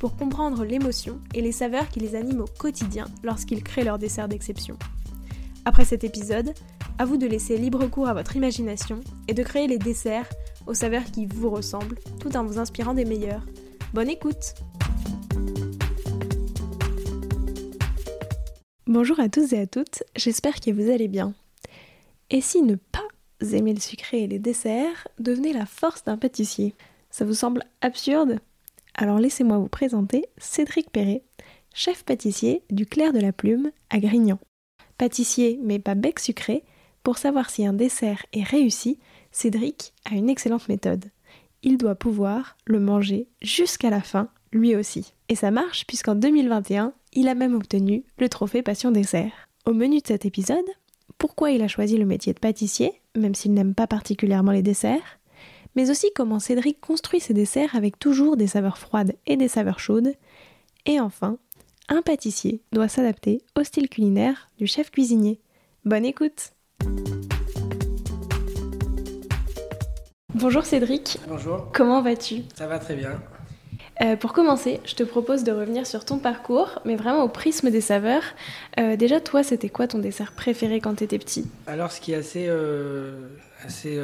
pour comprendre l'émotion et les saveurs qui les animent au quotidien lorsqu'ils créent leur dessert d'exception. Après cet épisode, à vous de laisser libre cours à votre imagination et de créer les desserts aux saveurs qui vous ressemblent tout en vous inspirant des meilleurs. Bonne écoute Bonjour à tous et à toutes, j'espère que vous allez bien. Et si ne pas aimer le sucré et les desserts devenait la force d'un pâtissier? Ça vous semble absurde? Alors laissez-moi vous présenter Cédric Perret, chef pâtissier du Clair de la Plume à Grignan. Pâtissier mais pas bec sucré, pour savoir si un dessert est réussi, Cédric a une excellente méthode. Il doit pouvoir le manger jusqu'à la fin, lui aussi. Et ça marche puisqu'en 2021, il a même obtenu le trophée Passion Dessert. Au menu de cet épisode, pourquoi il a choisi le métier de pâtissier, même s'il n'aime pas particulièrement les desserts, mais aussi comment Cédric construit ses desserts avec toujours des saveurs froides et des saveurs chaudes, et enfin, un pâtissier doit s'adapter au style culinaire du chef cuisinier. Bonne écoute Bonjour Cédric. Bonjour. Comment vas-tu? Ça va très bien. Euh, pour commencer, je te propose de revenir sur ton parcours, mais vraiment au prisme des saveurs. Euh, déjà, toi, c'était quoi ton dessert préféré quand tu étais petit? Alors, ce qui est assez, euh, assez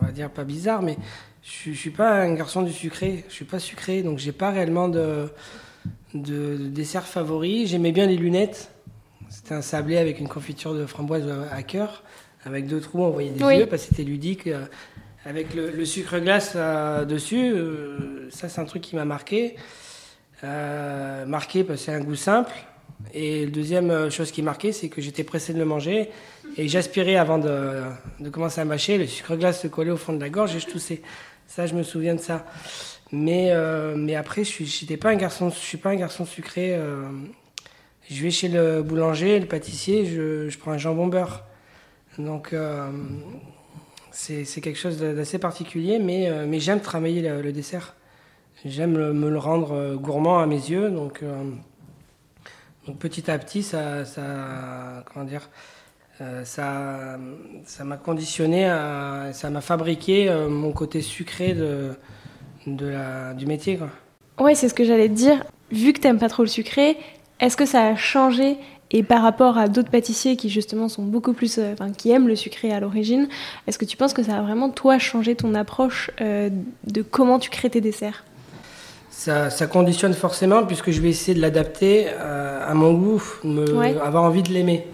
on va dire pas bizarre, mais je, ne suis pas un garçon du sucré. Je suis pas sucré, donc j'ai pas réellement de, de, dessert favori. J'aimais bien les lunettes. C'était un sablé avec une confiture de framboise à cœur, avec deux trous, on voyait des yeux parce que c'était ludique avec le, sucre glace euh, dessus, euh, ça c'est un truc qui m'a marqué. Euh, marqué parce que c'est un goût simple. Et la deuxième chose qui marqué, c'est que j'étais pressé de le manger et j'aspirais avant de, commencer à mâcher. Le sucre glace se collait au fond de la gorge et je toussais. Ça, je me souviens de ça. Mais, mais après, je suis, pas suis pas un garçon sucré. je vais chez le boulanger, le pâtissier, je, je prends un jambon beurre. Donc c'est quelque chose d'assez particulier, mais, euh, mais j'aime travailler le, dessert. J'aime me le rendre euh, gourmand à mes yeux, donc, euh, donc petit à petit, ça, ça m'a conditionné, ça m'a fabriqué mon côté sucré du métier. Ouais, c'est ce que j'allais te dire. Vu que tu n'aimes pas trop le sucré, est-ce que ça a changé et par rapport à d'autres pâtissiers qui justement sont beaucoup plus, euh, enfin, qui aiment le sucré à l'origine, est-ce que tu penses que ça a vraiment toi changé ton approche euh, de comment tu crées tes desserts? Ça, ça, conditionne forcément puisque je vais essayer de l'adapter euh, à mon goût, me, avoir envie de l'aimer.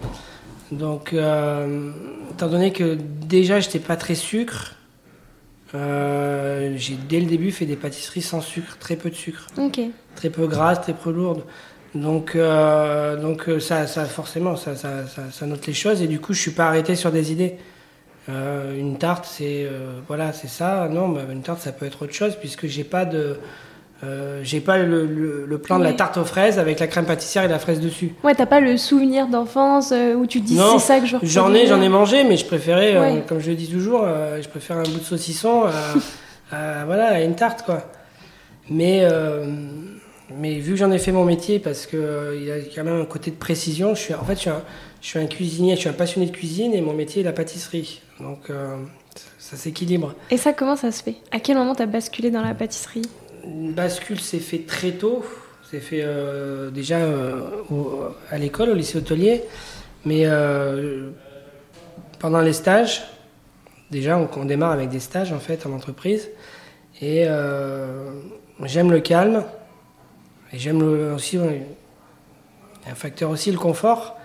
Donc, étant donné que déjà je n'étais pas très sucre, j'ai dès le début fait des pâtisseries sans sucre, très peu de sucre, très peu grasses, très peu lourdes. Donc, euh, donc euh, ça, ça forcément, ça, ça, ça, note les choses. Et du coup, je suis pas arrêté sur des idées. Euh, une tarte, c'est voilà, c'est ça. Non, mais une tarte, ça peut être autre chose puisque j'ai pas de, j'ai pas le, le, plan de la tarte aux fraises avec la crème pâtissière et la fraise dessus. Ouais, t'as pas le souvenir d'enfance où tu dis c'est ça que je. J'en ai, j'en ai mangé, mais je préférais, comme je le dis toujours, je préfère un bout de saucisson à, voilà, à une tarte quoi. Mais mais vu que j'en ai fait mon métier, parce qu'il euh, y a quand même un côté de précision, je suis, en fait, je suis, un, je suis un cuisinier, je suis un passionné de cuisine et mon métier est la pâtisserie. Donc euh, ça s'équilibre. Et ça, comment ça se fait? À quel moment tu as basculé dans la pâtisserie? Une bascule s'est fait très tôt. C'est fait euh, déjà à l'école, au lycée hôtelier. Mais pendant les stages, déjà on, on, démarre avec des stages en fait en entreprise. Et j'aime le calme. Et j'aime aussi, un facteur aussi le confort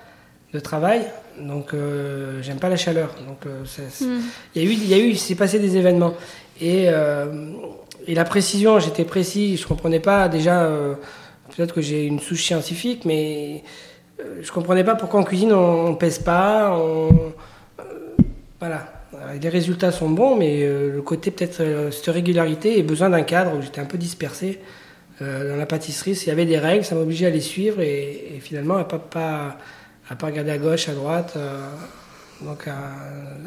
de travail. Donc euh, j'aime pas la chaleur. Donc euh, hmm. il y a eu, il y a eu, s'est passé des événements et, euh, et la précision, j'étais précis, je comprenais pas déjà. Peut-être que j'ai une souche scientifique, mais je comprenais pas pourquoi en cuisine on, on pèse pas. voilà. Les résultats sont bons, mais le côté peut-être cette régularité et besoin d'un cadre où j'étais un peu dispersé. Euh, dans la pâtisserie, il y avait des règles, ça m'obligeait à les suivre et, finalement à pas, pas, à pas regarder à gauche, à droite. Euh, donc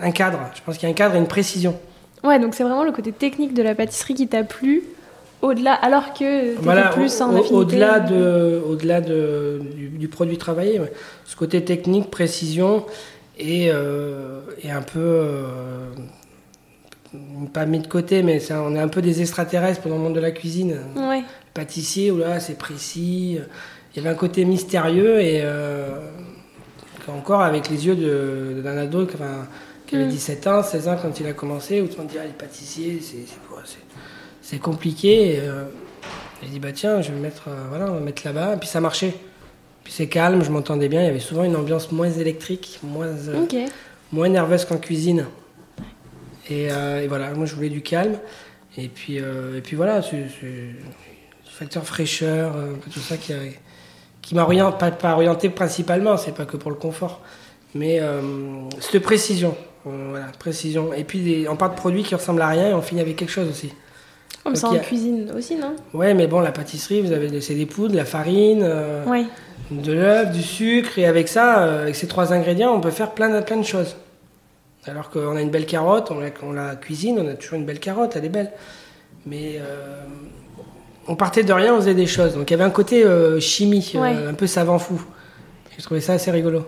un cadre, je pense qu'il y a un cadre et une précision. Ouais, donc c'est vraiment le côté technique de la pâtisserie qui t'a plu au-delà, alors que voilà, plus en au, Au-delà de, au-delà de, du, produit travaillé, ce côté technique, précision et, euh, et un peu pas mis de côté, mais ça, on est un peu des extraterrestres dans le monde de la cuisine. Ouais. Pâtissier, où là, c'est précis. Il y avait un côté mystérieux et euh, encore avec les yeux d'un ado qui avait 17 mm. ans, 16 ans quand il a commencé, où on dit, ah, les pâtissiers, c'est compliqué. Et, euh, j'ai dit, bah tiens, je vais me mettre, euh, voilà, on va mettre là-bas. Et puis ça marchait. Puis c'est calme, je m'entendais bien. Il y avait souvent une ambiance moins électrique, moins, moins nerveuse qu'en cuisine. Et, voilà, moi je voulais du calme. Et puis, et puis voilà, c'est facteur fraîcheur, euh, tout ça qui, qui m'a orienté, pas, pas, orienté principalement, c'est pas que pour le confort, mais cette précision. voilà, précision. Et puis on part de produits qui ressemblent à rien et on finit avec quelque chose aussi. Comme ça en cuisine aussi, non? Ouais, mais bon, la pâtisserie, vous avez c'est des poudres, la farine, de l'œuf, du sucre, et avec ça, avec ces trois ingrédients, on peut faire plein de, plein de choses. Alors qu'on a une belle carotte, on la, cuisine, on a toujours une belle carotte, elle est belle. Mais euh, on partait de rien, on faisait des choses. Donc il y avait un côté euh, chimie, euh, un peu savant fou. J'ai trouvé ça assez rigolo.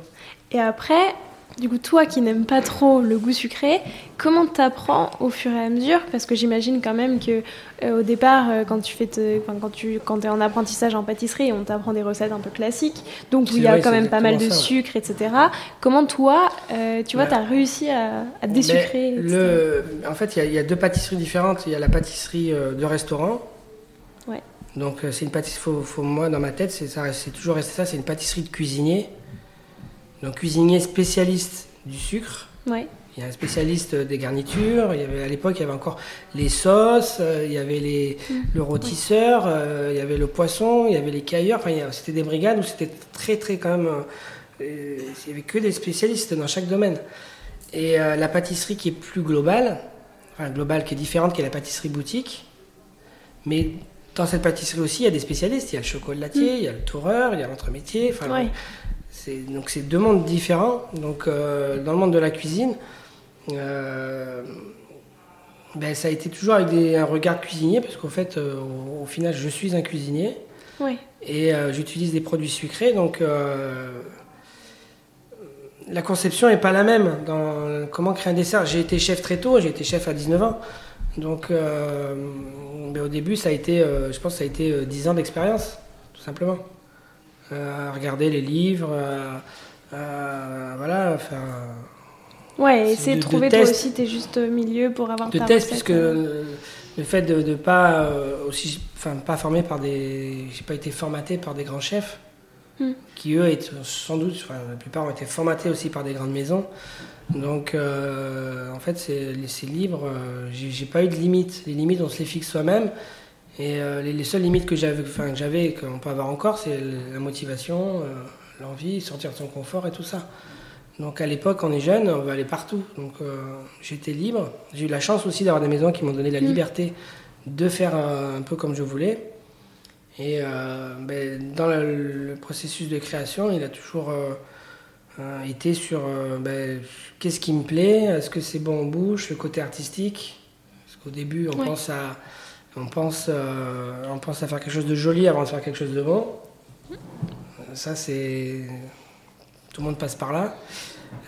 Et après, du coup, toi qui n'aimes pas trop le goût sucré, comment t'apprends au fur et à mesure? Parce que j'imagine quand même que euh, au départ, quand tu fais, quand tu, quand es en apprentissage en pâtisserie, on t'apprend des recettes un peu classiques, donc où il y a quand même pas mal de sucre, etc. Comment toi, tu vois, bah, tu as réussi à, à désucrer le, En fait, il y, a deux pâtisseries différentes. Il y a la pâtisserie de restaurant. Donc c'est une pâtisserie. Faut, faut, moi, dans ma tête, c'est toujours resté ça. C'est une pâtisserie de cuisinier. Donc cuisinier spécialiste du sucre. Ouais. Il y a un spécialiste des garnitures. Il y avait, à l'époque, il y avait encore les sauces, euh, il y avait les, mm. le rôtisseur, euh, il y avait le poisson, il y avait les cailleurs. Enfin, c'était des brigades où c'était très, très quand même. Euh, il n'y avait que des spécialistes dans chaque domaine. Et la pâtisserie qui est plus globale, enfin globale qui est différente, qui est la pâtisserie boutique. Mais dans cette pâtisserie aussi, il y a des spécialistes. Il y a le chocolatier, mm. il y a le toureur, il y a l'entremétier. Enfin, donc c'est deux mondes différents. Donc euh, dans le monde de la cuisine, euh, ben, ça a été toujours avec un regard cuisinier parce qu'au fait, euh, au, final, je suis un cuisinier et j'utilise des produits sucrés. Donc la conception n'est pas la même dans comment créer un dessert. J'ai été chef très tôt, j'ai été chef à 19 ans. Donc ben, au début, ça a été, je pense, ça a été 10 ans d'expérience, tout simplement. Euh, à regarder les livres, voilà, enfin. Ouais, essayer de, trouver toi aussi tes justes milieux pour avoir de ta tests, puisque euh. le fait de ne pas euh, aussi, enfin pas formé par des, j'ai pas été formaté par des grands chefs, hmm. qui eux étaient sans doute, enfin la plupart ont été formatés aussi par des grandes maisons. Donc en fait, c'est, ces livres, j'ai, pas eu de limites. Les limites, on se les fixe soi-même. Et euh, les, seules limites que j'avais, enfin, j'avais, qu'on peut avoir encore, c'est la motivation, euh, l'envie, sortir de son confort et tout ça. Donc à l'époque, on est jeune, on veut aller partout. Donc euh, j'étais libre. J'ai eu la chance aussi d'avoir des maisons qui m'ont donné la mm. liberté de faire un, peu comme je voulais. Et ben, dans le, processus de création, il a toujours été sur ben, qu'est-ce qui me plaît, est-ce que c'est bon en bouche, le côté artistique? Parce qu'au début, on pense à on pense, euh, on pense à faire quelque chose de joli avant de faire quelque chose de bon. Ça, c'est. Tout le monde passe par là.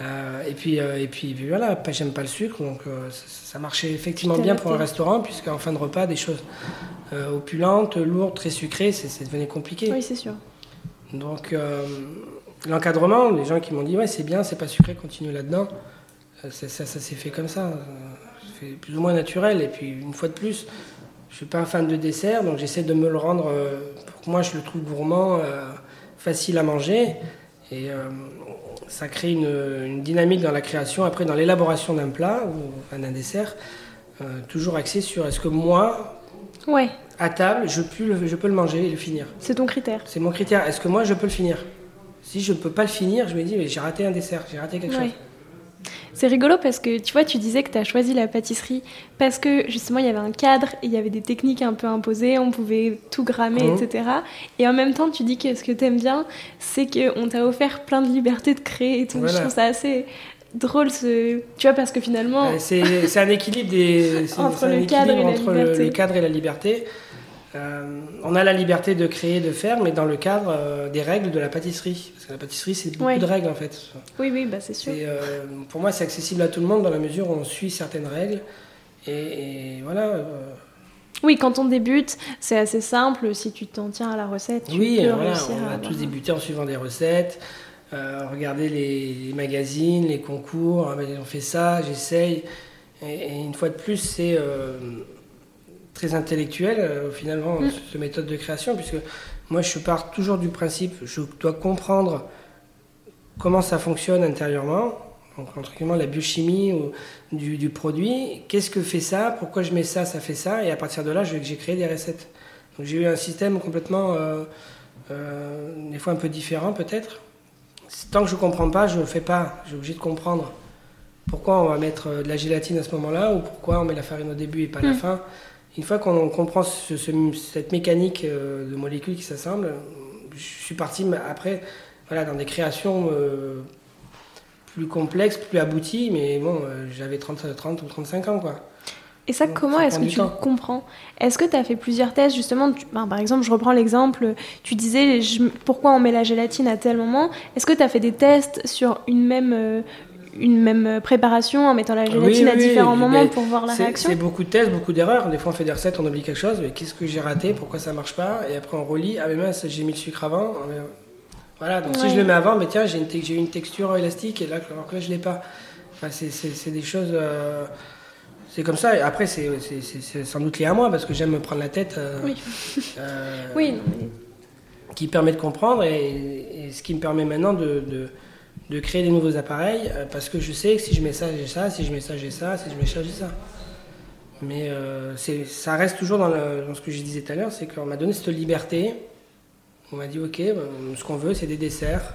Euh, et, puis, euh, et puis, voilà, j'aime pas le sucre, donc ça, marchait effectivement bien pour un restaurant, puisqu'en fin de repas, des choses opulentes, lourdes, très sucrées, c'est devenu compliqué. Oui, c'est sûr. Donc, l'encadrement, les gens qui m'ont dit, ouais, c'est bien, c'est pas sucré, continue là-dedans, ça, ça s'est fait comme ça. C'est plus ou moins naturel. Et puis, une fois de plus, je suis pas un fan de dessert, donc j'essaie de me le rendre euh, pour que moi je le trouve gourmand, euh, facile à manger. Et euh, ça crée une, dynamique dans la création, après dans l'élaboration d'un plat ou d'un dessert, toujours axé sur est-ce que moi, ouais. à table, je peux, le, je peux le manger et le finir. C'est ton critère. C'est mon critère. Est-ce que moi je peux le finir? Si je ne peux pas le finir, je me dis mais j'ai raté un dessert, j'ai raté quelque chose. C'est rigolo parce que tu vois, tu disais que tu as choisi la pâtisserie parce que justement il y avait un cadre, et il y avait des techniques un peu imposées, on pouvait tout grammer, Mhm. etc. Et en même temps, tu dis que ce que tu aimes bien, c'est qu'on t'a offert plein de liberté de créer et tout. Voilà. Je trouve ça assez drôle, ce... tu vois, parce que finalement, Euh, C'est un équilibre des, Entre un cadre le cadre et la liberté. Euh, on a la liberté de créer, de faire, mais dans le cadre euh, des règles de la pâtisserie. Parce que la pâtisserie, c'est beaucoup Ouais. de règles en fait. oui, oui, bah c'est sûr. Euh, pour moi, c'est accessible à tout le monde dans la mesure où on suit certaines règles. Et, et voilà. Oui, quand on débute, c'est assez simple. Si tu t'en tiens à la recette, tu oui, peux voilà, réussir on à a avoir- tous débuté en suivant des recettes. Regarder les, les magazines, les concours, ah, on fait ça, j'essaye. Et, et une fois de plus, c'est très intellectuel euh, finalement Mm. cette méthode de création, puisque moi je pars toujours du principe, je dois comprendre comment ça fonctionne intérieurement, donc entre guillemets la biochimie ou du, du produit, qu'est-ce que fait ça, pourquoi je mets ça, ça fait ça, et à partir de là, je- j'ai créé des recettes. Donc j'ai eu un système complètement, euh, euh, des fois un peu différent peut-être. Tant que je comprends pas, je ne le fais pas. J'ai obligé de comprendre pourquoi on va mettre de la gélatine à ce moment-là ou pourquoi on met la farine au début et pas à la Mm. fin. Une fois qu'on comprend ce- ce- cette mécanique euh, de molécules qui s'assemblent, je suis parti après voilà, dans des créations euh, plus complexes, plus abouties, mais bon, euh, j'avais 30, 30 ou 35 ans quoi. Et ça, Donc, comment est-ce que tu le comprends? Est-ce que tu as fait plusieurs tests justement? Tu- ben, Par exemple, je reprends l'exemple, tu disais je- pourquoi on met la gélatine à tel moment? Est-ce que tu as fait des tests sur une même, euh, une même préparation en mettant la gélatine Oui, à oui, différents oui, moments pour voir la réaction C'est beaucoup de tests, beaucoup d'erreurs. Des fois, on fait des recettes, on oublie quelque chose. Mais qu'est-ce que j'ai raté Pourquoi ça marche pas Et après, on relit. Ah, mais mince, j'ai mis le sucre avant. Ah, Voilà, donc si je le mets avant, mais tiens, j'ai une, te- une texture élastique et là, alors que là, je l'ai pas. Enfin, c'est- des choses. euh, c'est comme ça. Et après, c'est sans doute lié à moi parce que j'aime me prendre la tête. euh, Oui. euh, Oui, qui permet de comprendre et, et ce qui me permet maintenant de, de, de créer des nouveaux appareils euh, parce que je sais que si je mets ça, j'ai ça, si je mets ça, j'ai ça, si je mets ça, j'ai ça. Mais euh, ça reste toujours dans, le- ce que je disais tout à l'heure, c'est qu'on m'a donné cette liberté. On m'a dit, ok, ben, ce qu'on veut, c'est des desserts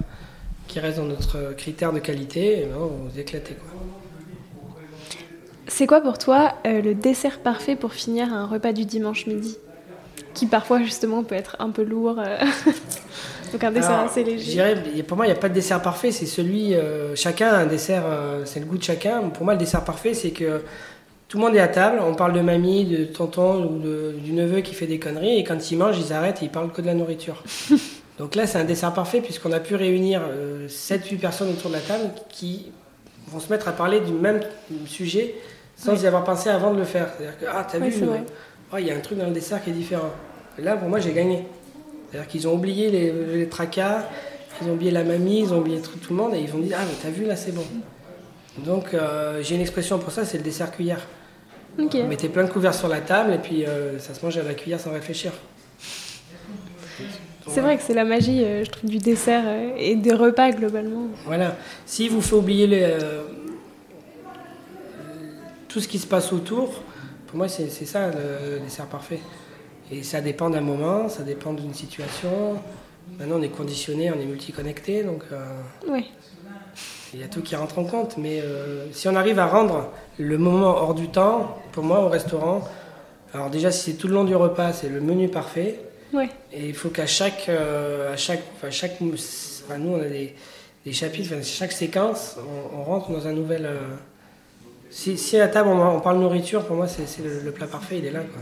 qui restent dans notre critère de qualité, et ben, vous éclatez. C'est quoi pour toi euh, le dessert parfait pour finir un repas du dimanche midi Qui parfois justement peut être un peu lourd. euh, Donc un dessert Alors, assez léger. pour moi, il n'y a pas de dessert parfait, c'est celui. euh, chacun a un dessert, euh, c'est le goût de chacun. Pour moi, le dessert parfait, c'est que tout le monde est à table, on parle de mamie, de tonton ou de- du neveu qui fait des conneries, et quand ils mangent, ils arrêtent et ils parlent que de la nourriture. Donc là, c'est un dessert parfait puisqu'on a pu réunir 7-8 personnes autour de la table qui vont se mettre à parler du même sujet sans Oui. y avoir pensé avant de le faire. C'est-à-dire que, ah, t'as Oui, vu, oh, il y a un truc dans le dessert qui est différent. Là, pour moi, j'ai gagné. C'est-à-dire qu'ils ont oublié les, les tracas, ils ont oublié la mamie, ils ont oublié tout, tout le monde et ils ont dit Ah, mais t'as vu, là, c'est bon. Donc, euh, j'ai une expression pour ça, c'est le dessert cuillère. Ok. Vous mettez plein de couverts sur la table et puis euh, ça se mange à la cuillère sans réfléchir. C'est vrai que c'est la magie, euh, je trouve, du dessert euh, et des repas globalement. Voilà. S'il vous fait oublier les, euh, tout ce qui se passe autour, pour moi, c'est ça le dessert parfait. Et ça dépend d'un moment, ça dépend d'une situation. Maintenant, on est conditionné, on est multiconnecté, donc euh, il y a tout qui rentre en compte. Mais euh, si on arrive à rendre le moment hors du temps, pour moi, au restaurant, alors déjà, si c'est tout le long du repas, c'est le menu parfait. Ouais. Et il faut qu'à chaque, euh, à chaque, enfin, chaque, enfin, nous on a des, des chapitres, enfin, chaque séquence, on, on rentre dans un nouvel. euh, si, si à table on, on parle nourriture, pour moi c'est c'est le, le plat parfait, il est là. Quoi.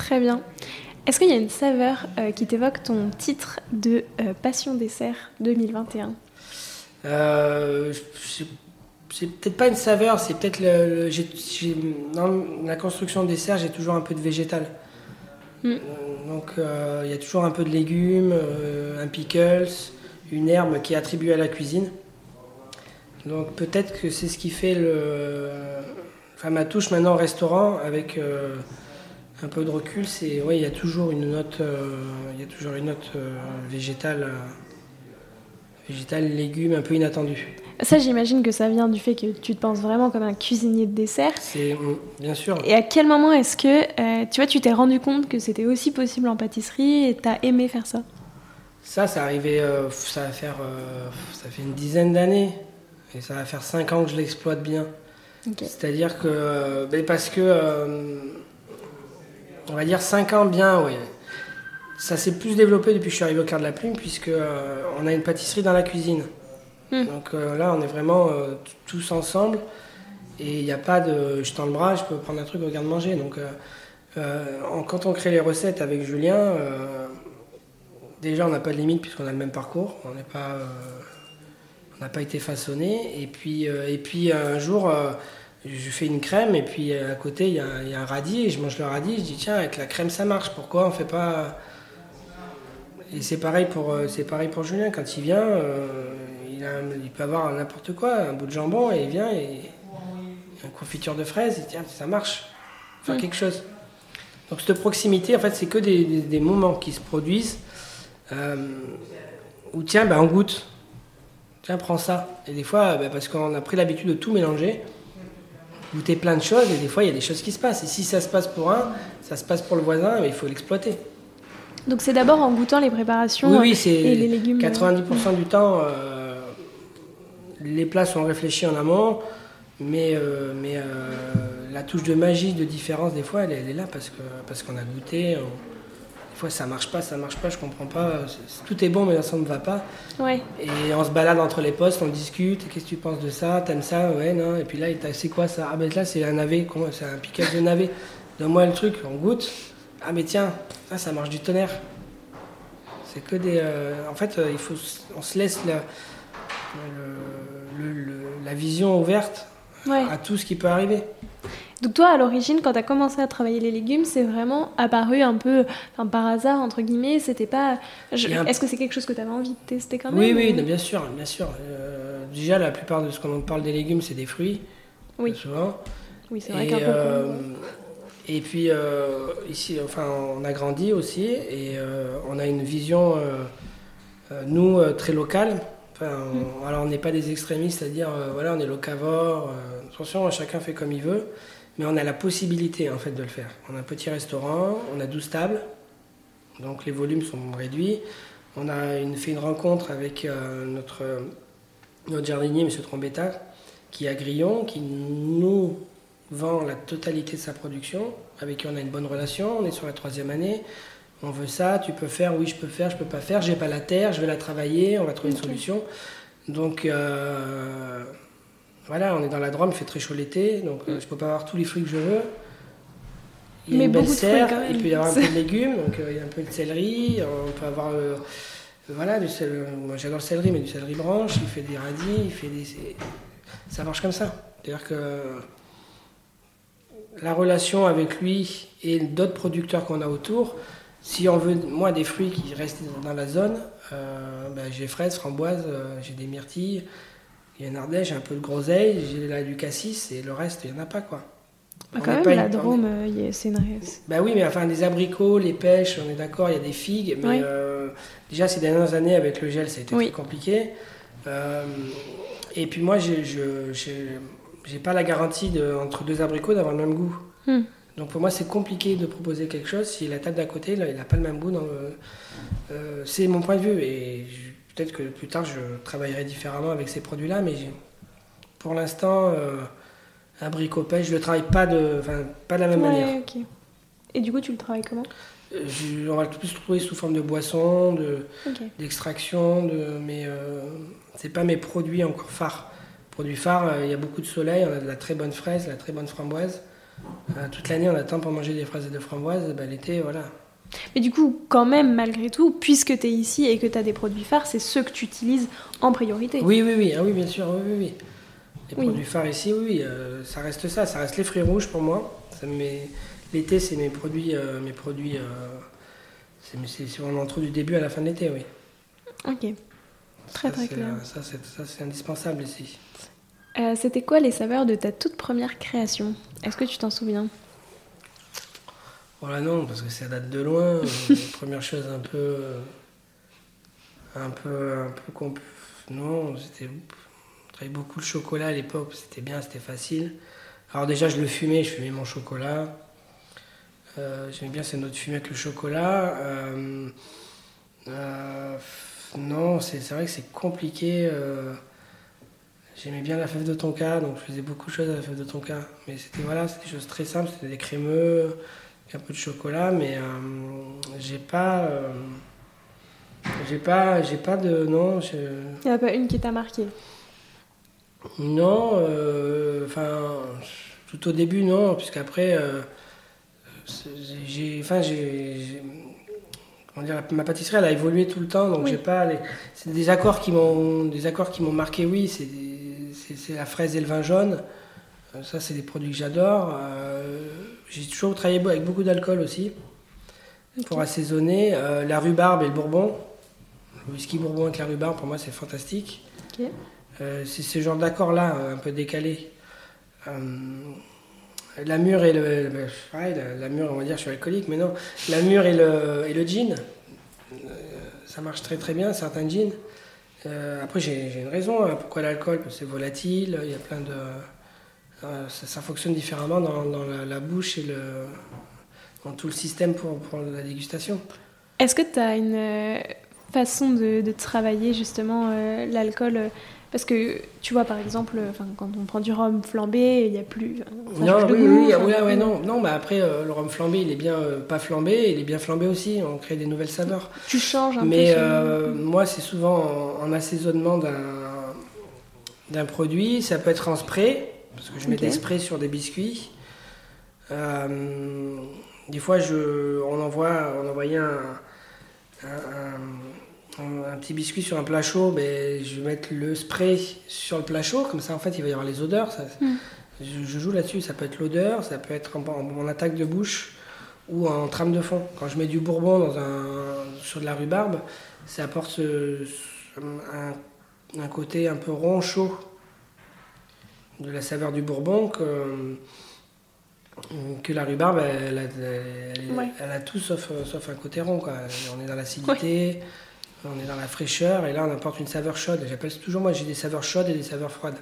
Très bien. Est-ce qu'il y a une saveur euh, qui t'évoque ton titre de euh, Passion Dessert 2021 Euh, c'est peut-être pas une saveur, c'est peut-être le. le- j'ai- j'ai- dans la construction de dessert, j'ai toujours un peu de végétal. Mm. Euh, donc il y a toujours un peu de légumes, un pickles, une herbe qui est attribuée à la cuisine. Donc peut-être que c'est ce qui fait le, enfin ma touche maintenant au restaurant avec un peu de recul, c'est ouais il y a toujours une note, euh, il y a toujours une note euh, végétale, euh, végétale légumes un peu inattendue. Ça, j'imagine que ça vient du fait que tu te penses vraiment comme un cuisinier de dessert. C'est mm, bien sûr. Et à quel moment est-ce que, tu vois, tu t'es rendu compte que c'était aussi possible en pâtisserie et t'as aimé faire ça? Ça, ça arrivait, ça va faire, ça fait une dizaine d'années. Et ça va faire 5 ans que je l'exploite bien. C'est-à-dire que. ben, parce que. On va dire 5 ans bien, oui. Ça s'est plus développé depuis que je suis arrivé au Quart de la Plume, puisque euh, on a une pâtisserie dans la cuisine. Hmm. Donc euh, là, on est vraiment euh, tous ensemble. Et il n'y a pas de je tends le bras, je peux prendre un truc, regarde manger. Donc en- quand on crée les recettes avec Julien, déjà on n'a pas de limite puisqu'on a le même parcours. On n'est pas. on n'a pas été façonné. Et puis, et puis un jour, je fais une crème et puis euh, à côté il y, a un- il y a un radis et je mange le radis. Je dis tiens avec la crème ça marche. Pourquoi on fait pas Et c'est pareil pour euh, c'est pareil pour Julien quand il vient. euh, il, a, il peut avoir n'importe quoi, un bout de jambon et il vient et une confiture de fraises. Dit tiens ça marche. Faire quelque chose. Donc cette proximité en fait c'est que des, des- des moments qui se produisent. euh, où tiens ben, on goûte. Tiens, prends ça. Et des fois, bah, parce qu'on a pris l'habitude de tout mélanger, goûter plein de choses, et des fois, il y a des choses qui se passent. Et si ça se passe pour un, ça se passe pour le voisin, mais il faut l'exploiter. Donc c'est d'abord en goûtant les préparations Oui, euh, oui, et c'est les légumes. euh, 90% du temps, euh, les plats sont réfléchis en amont, mais, euh, mais euh, la touche de magie, de différence, des fois, elle, elle est là parce que parce qu'on a goûté. on- fois, ça marche pas, ça marche pas, je comprends pas. Tout est bon, mais ça ne va pas. Ouais. Et on se balade entre les postes, on discute. Qu'est-ce que tu penses de ça? T'aimes ça? Ouais, non. Et puis là, c'est quoi ça? Ah, ben là, c'est un navet. comment- C'est un piquage de navet. Donne-moi le truc, on goûte. Ah, mais tiens, ça, ça marche du tonnerre. C'est que des. euh, en fait, euh, il faut, on se laisse la, le- le- le- la vision ouverte Ouais. à tout ce qui peut arriver. Donc toi, à l'origine, quand tu as commencé à travailler les légumes, c'est vraiment apparu un peu enfin, par hasard, entre guillemets. C'était pas... je- un- Est-ce que c'est quelque chose que tu avais envie de tester quand même Oui, oui, non, bien sûr, bien sûr. Euh, déjà, la plupart de ce qu'on parle des légumes, c'est des fruits. Oui. Souvent. Oui, c'est vrai qu'un peu... euh, et puis euh, ici, enfin, on a grandi aussi et euh, on a une vision, nous, très locale. Enfin, on- Alors, on n'est pas des extrémistes, c'est-à-dire, euh, voilà, on est locavore. euh, attention, chacun fait comme il veut, mais on a la possibilité en fait de le faire. On a un petit restaurant, on a 12 tables, donc les volumes sont réduits. On a une, fait une rencontre avec euh, notre, notre jardinier, M. Trombetta, qui est à Grillon, qui nous vend la totalité de sa production, avec qui on a une bonne relation, on est sur la troisième année, on veut ça, tu peux faire, oui je peux faire, je peux pas faire, j'ai pas la terre, je vais la travailler, on va trouver une solution. Donc euh, voilà, on est dans la Drôme, il fait très chaud l'été, donc euh, je peux pas avoir tous les fruits que je veux. Il y a Mais une belle beaucoup de fruits, serre, quand même. il peut y avoir un peu de légumes, donc euh, il y a un peu de céleri, on peut avoir euh, voilà, du céleri, moi j'adore le céleri, mais du céleri branche, il fait des radis, il fait des... Ça marche comme ça. C'est-à-dire que la relation avec lui et d'autres producteurs qu'on a autour, si on veut, moi, des fruits qui restent dans la zone, euh, ben, j'ai fraises, framboises, euh, j'ai des myrtilles, il y a une ardèche, j'ai un peu de groseille, j'ai là du cassis et le reste, il n'y en a pas quoi. Bah, quand même, pas la une- Drôme, euh, c'est une... Bah oui, mais enfin, des abricots, les pêches, on est d'accord, il y a des figues, mais Oui. euh, déjà ces dernières années avec le gel, ça a été Oui. très compliqué. Euh, et puis moi, j'ai- je j'ai pas la garantie de, entre deux abricots d'avoir le même goût. Hmm. Donc pour moi, c'est compliqué de proposer quelque chose si la table d'à côté, là, il n'a pas le même goût. dans le- euh, c'est mon point de vue et je- peut-être que plus tard, je travaillerai différemment avec ces produits-là, mais pour l'instant, euh, abricot pêche, je le travaille pas de, pas de la même manière. Et du coup, tu le travailles comment? Euh, je- on va le plus trouver sous forme de boisson, de, d'extraction, de, mais euh, c'est pas mes produits encore phares. Produits phares, euh, il y a beaucoup de soleil, on a de la très bonne fraise, de la très bonne framboise. Euh, toute l'année, on attend pour manger des fraises et de framboises. Ben, l'été, voilà. Mais du coup, quand même, malgré tout, puisque tu es ici et que tu as des produits phares, c'est ceux que tu utilises en priorité. Oui, oui, oui, ah oui, bien sûr, oui, oui, oui. Les Oui. produits phares ici, oui, euh, ça reste ça, ça reste les fruits rouges pour moi. Met- L'été, c'est mes produits, euh, mes produits. euh, c'est, vraiment entre du début à la fin de l'été, oui. Ok. Très, Ça, très clair. Ça, c'est, ça, c'est indispensable ici. Euh, C'était quoi les saveurs de ta toute première création? Est-ce que tu t'en souviens? Voilà, non, parce que ça date de loin. Euh, Première chose un peu. euh, Un peu. Un peu Non, c'était. On travaillait beaucoup le chocolat à l'époque, c'était bien, c'était facile. Alors, déjà, je le fumais, je fumais mon chocolat. Euh, J'aimais bien cette note fumée avec le chocolat. Euh, euh, non, c'est vrai que c'est compliqué. J'aimais bien la fève de tonka, donc je faisais beaucoup de choses à la fève de tonka. Mais c'était voilà, c'était des choses très simples, c'était des crémeux, un peu de chocolat, mais euh, j'ai pas. euh, j'ai pas, j'ai pas de. Non, je- Il n'y en a pas une qui t'a marqué? non, euh, enfin, tout au début, non, puisqu'après, j'ai, enfin, j'ai, comment dire, ma pâtisserie, elle a évolué tout le temps, donc Oui. j'ai pas, les- c'est des accords qui m'ont, des accords qui m'ont marqué, oui, c'est, c'est, c'est la fraise et le vin jaune, ça, c'est des produits que j'adore. Euh, j'ai toujours travaillé avec beaucoup d'alcool aussi, pour assaisonner. Euh, la rhubarbe et le bourbon, le whisky bourbon avec la rhubarbe, pour moi, c'est fantastique. Euh, c'est ce genre d'accord-là, euh, un peu décalé. Euh, la mûre et le. le- pareil, la, la mûre, on va dire, je suis alcoolique, mais non. La mûre et le, et le gin, ça marche très très bien, certains jeans. Après, j'ai j'ai une raison hein, pourquoi l'alcool, parce que c'est volatile, il y a plein de. Ça, ça fonctionne différemment dans, dans la, la bouche et le, dans tout le système pour, pour la dégustation. Est-ce que tu as une euh, façon de, de travailler justement euh, l'alcool euh, Parce que tu vois, par exemple, quand on prend du rhum flambé, il n'y a plus. ça Non, oui, goût, oui, oui, ouais, non, non, bah après, euh, le rhum flambé, il est bien euh, pas flambé, il est bien flambé aussi, on crée des nouvelles saveurs. Tu changes un Mais peu. euh, moi, c'est souvent en, en assaisonnement d'un produit, ça peut être en spray, parce que je mets des sprays sur des biscuits. Euh, des fois, je, on, envoie, on envoyait un, un, un- un- un petit biscuit sur un plat chaud, ben, je vais mettre le spray sur le plat chaud, comme ça, en fait, il va y avoir les odeurs. ça- Mm. je, je joue là-dessus, ça peut être l'odeur, ça peut être en, en- en attaque de bouche ou en trame de fond. Quand je mets du bourbon dans un, sur de la rhubarbe, ça apporte ce- ce- un, un côté un peu rond, chaud de la saveur du bourbon que, que la rhubarbe, elle, a- elle- Ouais. elle a tout sauf, sauf un côté rond. Quoi. On est dans l'acidité, on est dans la fraîcheur, et là on apporte une saveur chaude. J'appelle toujours, moi j'ai des saveurs chaudes et des saveurs froides.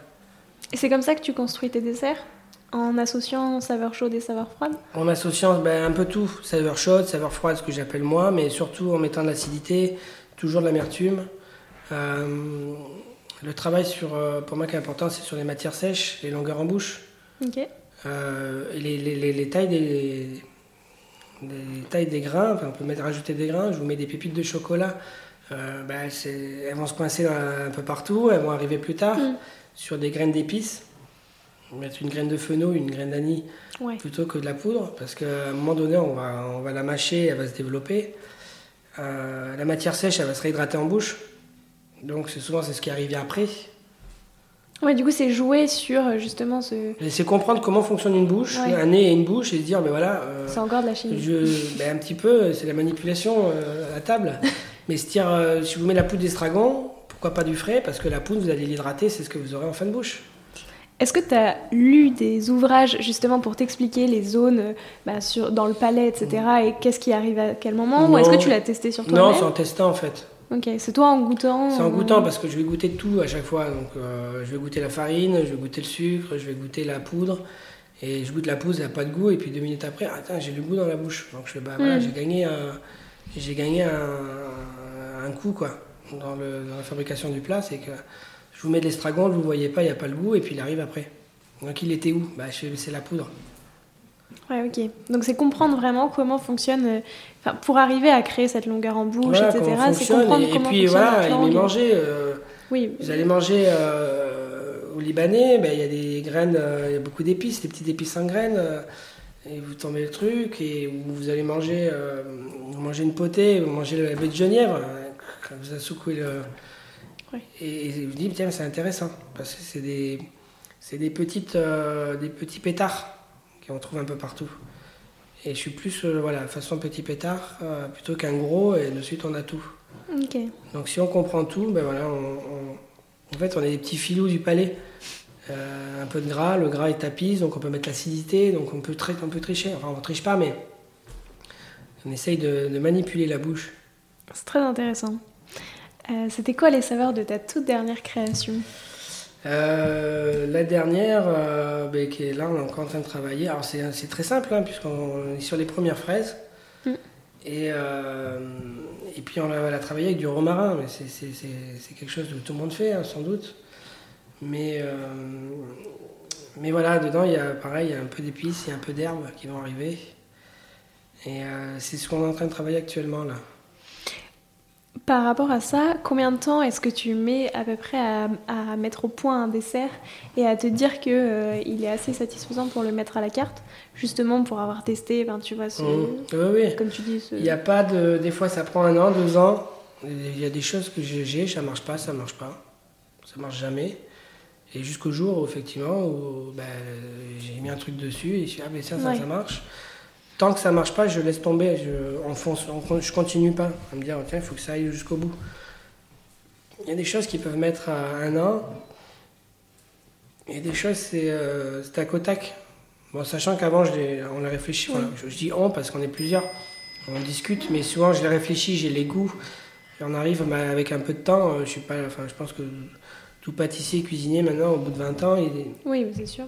Et c'est comme ça que tu construis tes desserts? En associant saveurs chaudes et saveurs froides En associant ben, un peu tout, saveur chaude, saveur froide, ce que j'appelle moi, mais surtout en mettant de l'acidité, toujours de l'amertume. Euh, le travail sur, euh, pour moi qui est important, c'est sur les matières sèches, les longueurs en bouche, Ok. euh, les, les- les- les tailles des, les tailles des grains. Enfin, on peut mettre, rajouter des grains. Je vous mets des pépites de chocolat. Euh, ben, elles vont se coincer un peu partout, elles vont arriver plus tard Mm. sur des graines d'épices. Mettre une graine de fenouil, une graine d'anis Ouais. plutôt que de la poudre, parce qu'à un moment donné, on va, on va la mâcher, elle va se développer. Euh, la matière sèche, elle va se réhydrater en bouche. Donc c'est souvent c'est ce qui arrive après. Ouais, du coup, c'est jouer sur euh, justement ce. C'est comprendre comment fonctionne une bouche, Ouais. un nez et une bouche, et se dire, ben voilà, euh, C'est encore de la chimie. je, ben un petit peu, c'est la manipulation euh, à la table. Mais se dire, euh, si vous mettez la poudre d'estragon, pourquoi pas du frais? Parce que la poudre, vous allez l'hydrater, c'est ce que vous aurez en fin de bouche. Est-ce que tu as lu des ouvrages justement pour t'expliquer les zones bah, sur, dans le palais, etc. et qu'est-ce qui arrive à quel moment? Ou Non. est-ce que tu l'as testé sur Non, toi-même c'est en testant en fait. Ok, c'est toi en goûtant C'est en euh, goûtant parce que je vais goûter tout à chaque fois. Donc, euh, je vais goûter la farine, je vais goûter le sucre, je vais goûter la poudre. Et je goûte la poudre, elle n'a pas de goût. Et puis deux minutes après, ah, tiens, j'ai le goût dans la bouche. Donc je bah, voilà, Mm. j'ai gagné, un, j'ai gagné un, un coup quoi, dans, le- dans la fabrication du plat. C'est que je vous mets de l'estragon, vous ne voyez pas, il n'y a pas le goût. Et puis il arrive après. Donc il était où? Bah, C'est la poudre. Ouais, ok. Donc c'est comprendre vraiment comment fonctionne. euh, pour arriver à créer cette longueur en bouche, Voilà etc. C'est comprendre Et, et comment puis fonctionne voilà, langue. mangé. euh, Oui. Vous allez manger euh, au Libanais, ben, il y a des graines, il y a beaucoup d'épices, des petites épices en graines, et vous tombez le truc, et vous allez manger, vous mangez une potée, vous mangez la baie de genièvre, quand vous avez secoué le... Ouais. Et, et vous dites, tiens, c'est intéressant, parce que c'est des, des, petites, des petits pétards qu'on trouve un peu partout. Et je suis plus, euh, voilà, façon petit pétard, euh, plutôt qu'un gros, et de suite on a tout. Donc si on comprend tout, ben voilà, on, on- en fait on est des petits filous du palais. Euh, un peu de gras, le gras est tapisse, donc on peut mettre l'acidité, donc on peut, on peut tricher. Enfin on triche pas, mais on essaye de, de manipuler la bouche. C'est très intéressant. C'était quoi les saveurs de ta toute dernière création? Euh, la dernière, euh, ben, qui est là, on est encore en train de travailler. Alors c'est c'est très simple, hein, puisqu'on est sur les premières fraises. Mm. Et, euh, et puis on va la travailler avec du romarin, mais c'est quelque chose que tout le monde fait, hein, sans doute. Mais, mais voilà, dedans, il y a pareil, il y a un peu d'épices, il y a un peu d'herbes qui vont arriver. Et c'est ce qu'on est en train de travailler actuellement là. Par rapport à ça, combien de temps est-ce que tu mets à peu près à, mettre au point un dessert et à te dire qu'il euh, il est assez satisfaisant pour le mettre à la carte, justement pour avoir testé, ben, tu vois, ce, mmh. oui, comme tu dis. Il n'y a pas de. Des fois, ça prend un an, deux ans. Il y a des choses que j'ai, ça marche pas, ça marche pas. Ça marche jamais. Et jusqu'au jour, effectivement, où ben, j'ai mis un truc dessus et je suis ah, mais ça, ça, ça marche tant que ça marche pas, je laisse tomber, je, enfonce, je continue pas à me dire, tiens, il faut que ça aille jusqu'au bout. Il y a des choses qui peuvent mettre à un an, et des choses, c'est euh, tac au tac. Bon, sachant qu'avant, on les réfléchit, je, dis on parce qu'on est plusieurs, on discute, mais souvent je les réfléchis, j'ai les goûts, et on arrive bah, avec un peu de temps, euh, je, suis pas, enfin, je pense que tout pâtissier, cuisinier, maintenant, au bout de 20 ans, il, oui, c'est sûr.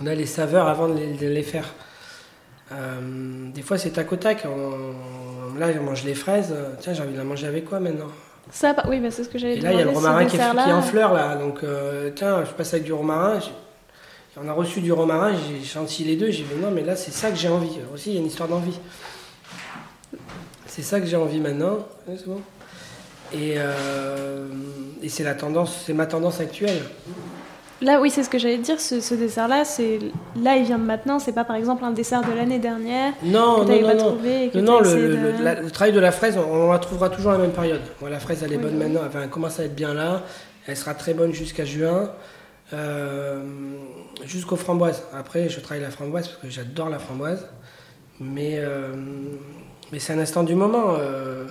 on a les saveurs avant de les faire. Euh, des fois, c'est tac au tac. Là, je mange les fraises. Tiens, j'ai envie de la manger avec quoi maintenant? Ça, oui, bah, c'est ce que j'avais dit. Et là, il y a le romarin qui est, en fleurs, là. Donc, euh, tiens, je passe avec du romarin. On a reçu du romarin, j'ai senti les deux. J'ai dit, non, mais là, c'est ça que j'ai envie. aussi, il y a une histoire d'envie. C'est ça que j'ai envie maintenant. c'est bon. Et, euh, et c'est la tendance, c'est ma tendance actuelle. Là, oui, c'est ce que j'allais dire. Ce, dessert-là, c'est là, il vient de maintenant. C'est pas par exemple un dessert de l'année dernière. Non, que non, non, pas non. Trouvé non, le, travail de la fraise, on, la trouvera toujours à la même période. la fraise, elle est bonne maintenant. Enfin, elle commence à être bien là. Elle sera très bonne jusqu'à juin, euh, jusqu'aux framboises. Après, je travaille la framboise parce que j'adore la framboise. Mais, euh, mais c'est un instant du moment. Euh,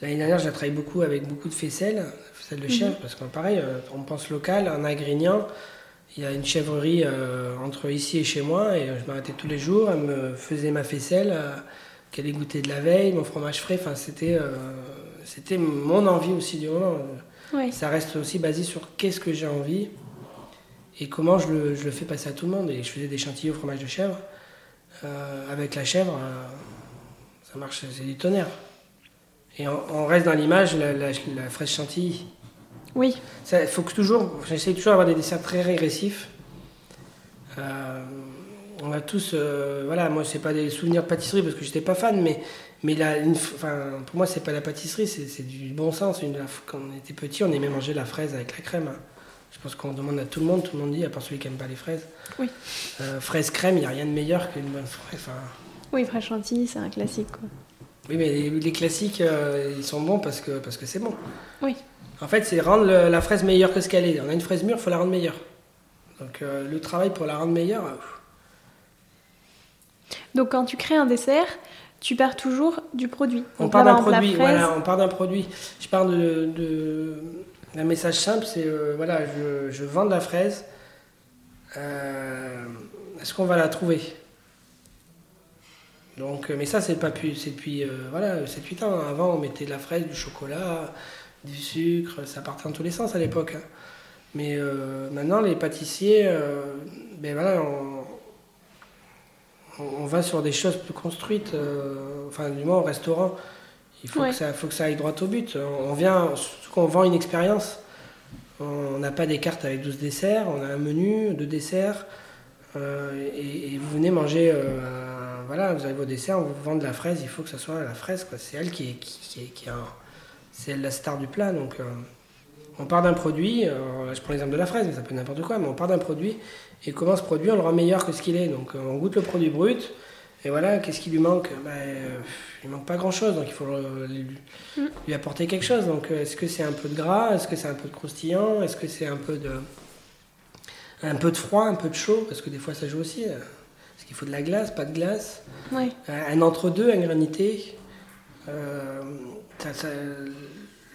l'année dernière, j'ai travaillé beaucoup avec beaucoup de faisselles celle de chèvre, mhm. parce que pareil, euh, on pense local, en Agrignan, il y a une chèvrerie euh, entre ici et chez moi, et je m'arrêtais tous les jours, elle me faisait ma faisselle, euh, qu'elle ait goûté de la veille, mon fromage frais, enfin c'était, c'était mon envie aussi du moment. Ça reste aussi basé sur qu'est-ce que j'ai envie et comment je le, je le, fais passer à tout le monde. Et je faisais des chantilly au fromage de chèvre. avec la chèvre, ça marche, c'est du tonnerre. Et on, reste dans l'image, la, la, la fraise chantilly. Oui. Il faut que toujours, j'essaie toujours d'avoir des desserts très régressifs. Euh, on a tous, euh, voilà, moi c'est pas des souvenirs de pâtisserie parce que j'étais pas fan, mais, mais la, enfin, pour moi c'est pas la pâtisserie, c'est du bon sens. Une, quand on était petit, on aimait manger la fraise avec la crème. Hein. Je pense qu'on demande à tout le monde, tout le monde dit, à part celui qui aime pas les fraises. Oui. Euh, fraise crème, il n'y a rien de meilleur qu'une bonne fraise. Oui, fraise chantilly, c'est un classique. Quoi. Oui, mais les, classiques, ils sont bons parce que parce que c'est bon. Oui. En fait, c'est rendre la fraise meilleure que ce qu'elle est. On a une fraise mûre, il faut la rendre meilleure. Donc euh, le travail pour la rendre meilleure. Euh, Donc quand tu crées un dessert, tu pars toujours du produit. On part d'un produit. Voilà, on part d'un produit. Je pars de, de... un message simple, c'est euh, voilà, je, vends de la fraise. Est-ce qu'on va la trouver? Donc, mais ça, c'est pas plus, c'est depuis voilà, 7-8 ans. Avant, on mettait de la fraise, du chocolat, du sucre, ça partait dans tous les sens à l'époque. Hein. Mais euh, maintenant, les pâtissiers, euh, ben voilà, on, va sur des choses plus construites, euh, enfin, du moins au restaurant. Il faut, que ça, faut que ça aille droit au but. On vient, qu'on vend une expérience. On n'a pas des cartes avec 12 desserts, on a un menu de desserts. et, vous venez manger, voilà, vous avez vos desserts, on vous vend de la fraise, il faut que ça soit la fraise, C'est elle qui est, la star du plat. Donc, euh, on part d'un produit, je prends l'exemple de la fraise, mais ça peut être n'importe quoi, mais on part d'un produit et comment ce produit, on le rend meilleur que ce qu'il est. Donc, euh, on goûte le produit brut, et voilà, qu'est-ce qui lui manque? Ben, euh, Il manque pas grand-chose, donc il faut lui, apporter quelque chose. Donc, est-ce que c'est un peu de gras? Est-ce que c'est un peu de croustillant? Est-ce que c'est un peu de un peu de froid, un peu de chaud, parce que des fois ça joue aussi. Qu'il faut de la glace, pas de glace Un entre-deux, un granité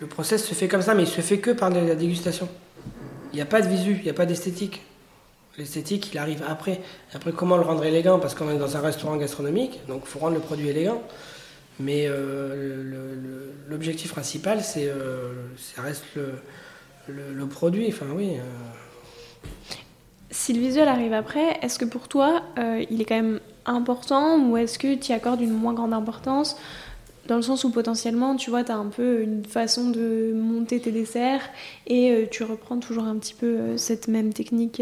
le process se fait comme ça, mais il se fait que par la dégustation. Il n'y a pas de visu, il n'y a pas d'esthétique. L'esthétique, il arrive après. Après, comment le rendre élégant? Parce qu'on est dans un restaurant gastronomique, donc il faut rendre le produit élégant. Mais euh, l'objectif principal, c'est euh, ça reste le, produit. Enfin, oui. Euh. Si le visuel arrive après, est-ce que pour toi, il est quand même important ou est-ce que tu y accordes une moins grande importance dans le sens où potentiellement, tu vois, tu as un peu une façon de monter tes desserts et euh, tu reprends toujours un petit peu euh, cette même technique.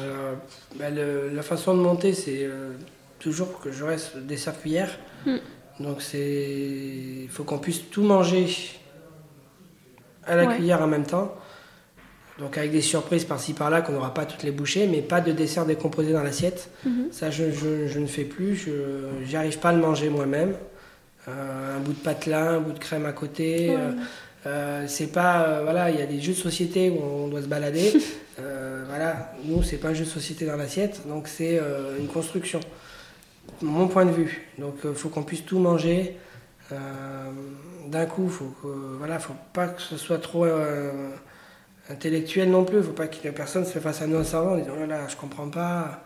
Euh, bah, le- la façon de monter, c'est euh, toujours que je reste dessert cuillère. Mm. Donc c'est, il faut qu'on puisse tout manger à la Ouais. cuillère en même temps. Donc avec des surprises par-ci par-là qu'on n'aura pas toutes les bouchées, mais pas de dessert décomposé dans l'assiette. Mhm. Ça, je, je- je ne fais plus. Je j'arrive pas à le manger moi-même. Euh, un bout de patelin, un bout de crème à côté. Euh, euh, c'est pas euh, voilà, il y a des jeux de société où on doit se balader. Voilà, nous c'est pas un jeu de société dans l'assiette, donc c'est une construction. Mon point de vue. Donc il faut qu'on puisse tout manger d'un coup. Faut que, voilà, faut pas que ce soit trop intellectuel non plus. Faut pas que personne se fasse à nous en servant en disant oh là là, je comprends pas.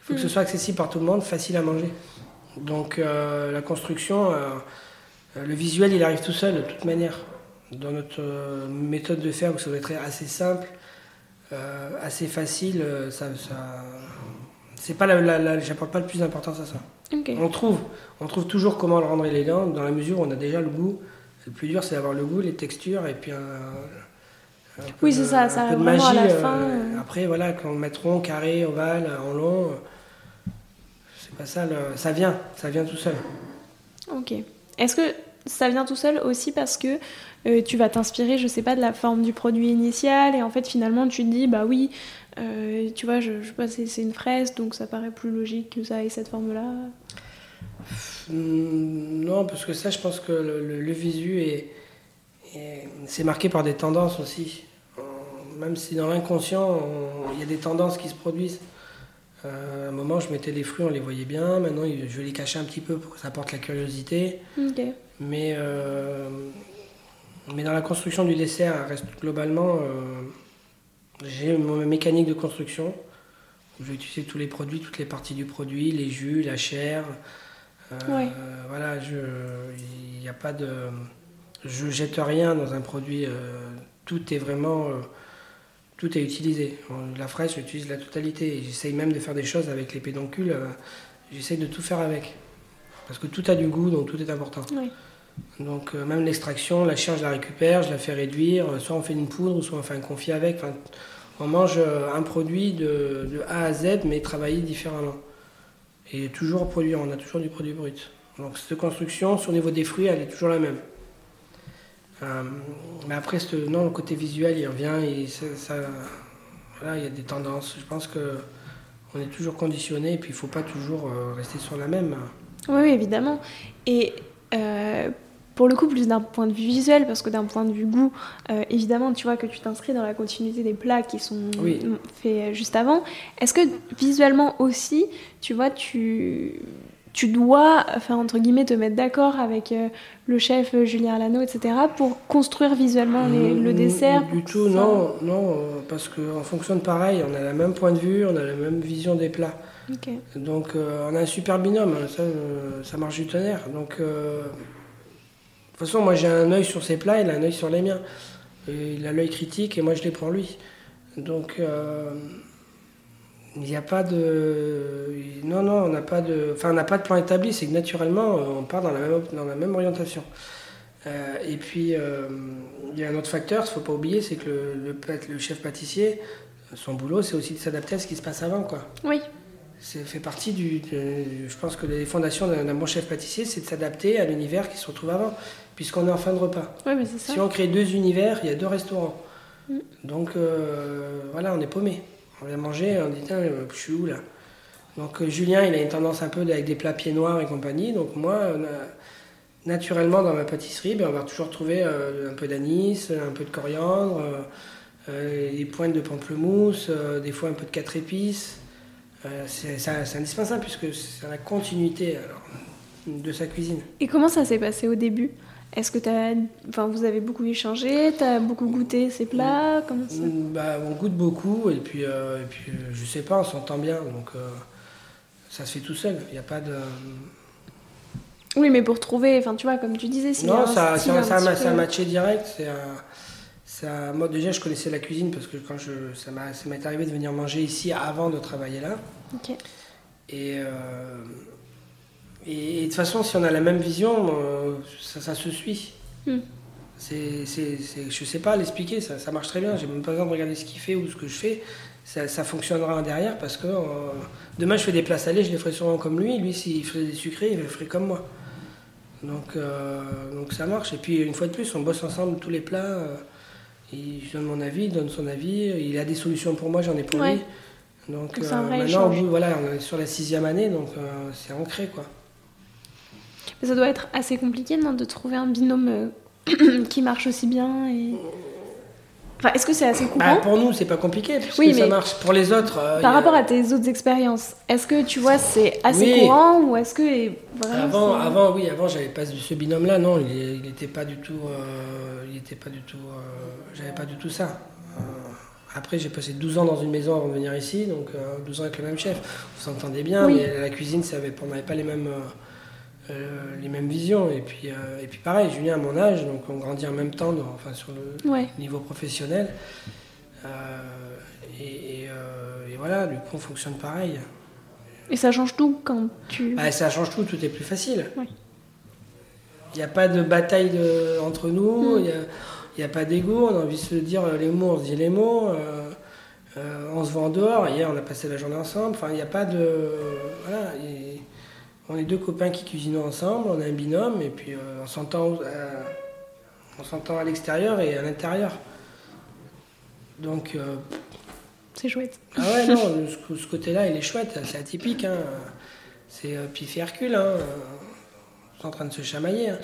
Il faut que ce Mm. soit accessible par tout le monde, facile à manger. Donc euh, la construction, euh, euh, le visuel, il arrive tout seul de toute manière. Dans notre méthode de faire, où ça doit être assez simple, euh, assez facile, ça, ça c'est pas la, la- la- j'apporte pas le plus d'importance à ça. On trouve, on trouve toujours comment le rendre élégant dans la mesure où on a déjà le goût. Le plus dur, c'est d'avoir le goût, les textures et puis un, un Oui, c'est ça, ça peu de vraiment à magie. la fin, euh. Après, voilà, quand on le met rond, carré, ovale, en long, c'est pas ça. le- ça vient, ça vient tout seul. Ok. Est-ce que ça vient tout seul aussi parce que euh, tu vas t'inspirer, je sais pas, de la forme du produit initial et en fait finalement tu te dis bah oui, euh, tu vois, je, je sais pas, c'est une fraise donc ça paraît plus logique que ça ait cette forme-là. Non, parce que ça, je pense que le, le- le visu est- c'est marqué par des tendances aussi. Même si dans l'inconscient, on- il y a des tendances qui se produisent. Euh, à un moment, je mettais des fruits, on les voyait bien. Maintenant, je vais les cacher un petit peu pour que ça apporte la curiosité. Mais, euh, mais dans la construction du dessert, elle reste globalement, euh, j'ai ma mécanique de construction. Je vais utiliser tous les produits, toutes les parties du produit, les jus, la chair. Euh, Ouais. Voilà, il n'y a pas de, je jette rien dans un produit. euh, tout est vraiment, euh, tout est utilisé. La fraise, j'utilise la totalité. J'essaye même de faire des choses avec les pédoncules. euh, J'essaye de tout faire avec. Parce que tout a du goût, donc tout est important. Donc euh, même l'extraction, la chair, je la récupère, je la fais réduire. Soit on fait une poudre, soit on fait un confit avec. Enfin, on mange un produit de, de A à Z, mais travaillé différemment. Et toujours produire, on a toujours du produit brut. Donc cette construction, sur le niveau des fruits, elle est toujours la même. Euh, mais après, ce- non, le côté visuel, il revient et ça, ça- voilà, il y a des tendances. Je pense que on est toujours conditionné et puis il ne faut pas toujours euh, rester sur la même. Oui, oui, évidemment. Et euh, pour le coup, plus d'un point de vue visuel, parce que d'un point de vue goût, euh, évidemment, tu vois que tu t'inscris dans la continuité des plats qui sont Oui. faits juste avant. Est-ce que visuellement aussi, tu vois, tu, tu dois, enfin, entre guillemets, te mettre d'accord avec euh, le chef euh, Julien Alano, etc., pour construire visuellement les- le dessert Du tout, ça- non, non, euh, parce qu'on fonctionne pareil, on a le même point de vue, on a la même vision des plats. Donc euh, on a un super binôme, ça, euh, ça marche du tonnerre. Donc de toute façon, moi j'ai un œil sur ses plats, il a un œil sur les miens. Et il a l'œil critique et moi je l'ai pour lui. Donc il n'y a pas de. Non, non, on n'a pas de. Enfin, on n'a pas de plan établi, c'est que naturellement euh, on part dans la même, dans la même orientation. Euh, et puis euh, il y a un autre facteur, il ne faut pas oublier, c'est que le, le pâte- le chef pâtissier, son boulot, c'est aussi de s'adapter à ce qui se passe avant. quoi. Oui. C'est fait partie du. je pense que les fondations d'un d'un bon chef pâtissier, c'est de s'adapter à l'univers qui se retrouve avant, puisqu'on est en fin de repas. Oui, mais c'est ça. Si on crée deux univers, il y a deux restaurants. Mm. Donc euh, voilà, on est paumé. On vient manger, on dit euh, je suis où là? Donc euh, Julien, il a une tendance un peu avec des plats pieds noirs et compagnie. Donc moi, a- naturellement dans ma pâtisserie, ben, on va toujours trouver euh, un peu d'anis, un peu de coriandre, euh, euh, des pointes de pamplemousse, euh, des fois un peu de quatre épices. Euh, c'est indispensable puisque c'est la continuité de sa cuisine. Et comment ça s'est passé au début? Est-ce que t'as, enfin, vous avez beaucoup échangé T'as beaucoup goûté ces plats Comment ça Mm, Bah, on goûte beaucoup et puis, euh, et puis euh, je sais pas, on s'entend bien donc euh, ça se fait tout seul. Il n'y a pas de. Oui, mais pour trouver, enfin, tu vois, comme tu disais, a non, un ça, ça, ça, a- peu- ça a matché direct. C'est ça- moi déjà je connaissais la cuisine parce que quand je, ça m'est arrivé de venir manger ici avant de travailler là. Ok. Et euh, Et, de toute façon, si on a la même vision, euh, ça, ça, se suit. Hmm. C'est, c'est, c'est, je sais pas l'expliquer, ça, ça, marche très bien. J'ai même pas besoin de regarder ce qu'il fait ou ce que je fais. Ça, ça fonctionnera derrière parce que euh, demain je fais des places salées, je les ferai sûrement comme lui. Lui, s'il faisait des sucrés, il les ferait comme moi. Donc, euh, donc ça marche. Et puis une fois de plus, on bosse ensemble tous les plats. Euh, je donne mon avis, il donne son avis. Il a des solutions pour moi, j'en ai pour Ouais. lui. Donc maintenant, échange. bout, voilà, on est sur la sixième année, donc c'est ancré quoi. Mais ça doit être assez compliqué, non, de trouver un binôme euh, qui marche aussi bien et... Enfin, est-ce que c'est assez Bah, courant pour nous, c'est pas compliqué, puisque Oui, ça mais marche. Pour les autres, euh, Par a- rapport à tes autres expériences, est-ce que tu vois c'est assez Oui. courant ou est-ce que est- vraiment Avant, c'est- avant, oui, avant, j'avais pas ce binôme-là, non, il n'était pas du tout, euh, il était pas du tout, euh, j'avais pas du tout ça. Après, j'ai passé 12 ans dans une maison avant de venir ici, donc euh, 12 ans avec le même chef. On s'entendait bien, Oui. mais la cuisine, ça avait, on n'avait pas les mêmes, euh, les mêmes visions. Et puis, euh, et puis pareil, Julien à mon âge, donc on grandit en même temps, enfin sur le Ouais. niveau professionnel. Euh, et, et, euh, et voilà, du coup, on fonctionne pareil. Et ça change tout quand tu... Bah, ça change tout, tout est plus facile. Ouais. Il n'y a pas de bataille de- entre nous, Mm. il n'y a, pas d'ego, on a envie de se dire les mots, on se dit les mots, on se voit en dehors, hier on a passé la journée ensemble, enfin il n'y a pas de... Voilà, on est deux copains qui cuisinent ensemble, on a un binôme, et puis euh, on s'entend euh, on s'entend à l'extérieur et à l'intérieur. Donc, euh, C'est chouette. ah ouais, non, ce, ce côté-là, il est chouette, c'est atypique. Hein. C'est euh, Pif et Hercule, hein. Ils sont en train de se chamailler. hein.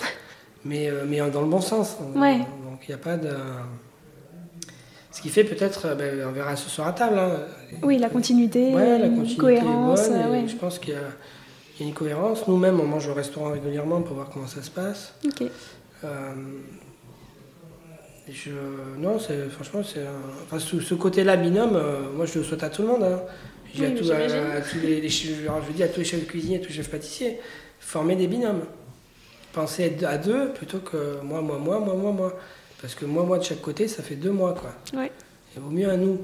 Mais, mais dans le bon sens. Ouais. Donc il n'y a pas de. Ce qui fait peut-être, ben, on verra ce soir à table. Oui, la continuité, Ouais, la continuité cohérence, est bonne. et ouais. Je pense qu'il y, a il y a une cohérence. Nous-mêmes, on mange au restaurant régulièrement pour voir comment ça se passe. Ok. Euh, je, non, c'est, franchement, c'est un- enfin, ce, ce côté-là, binôme, euh, moi je le souhaite à tout le monde. Hein. Je dis à, mais tout- à- j'imagine. à tous les, les chefs- je dis à tous les chefs cuisiniers, à tous les chefs pâtissiers, former des binômes. Pensez à deux plutôt que moi, moi, moi, moi, moi, moi. Parce que moi, moi de chaque côté, ça fait deux mois, quoi. Ouais. Il vaut mieux à nous.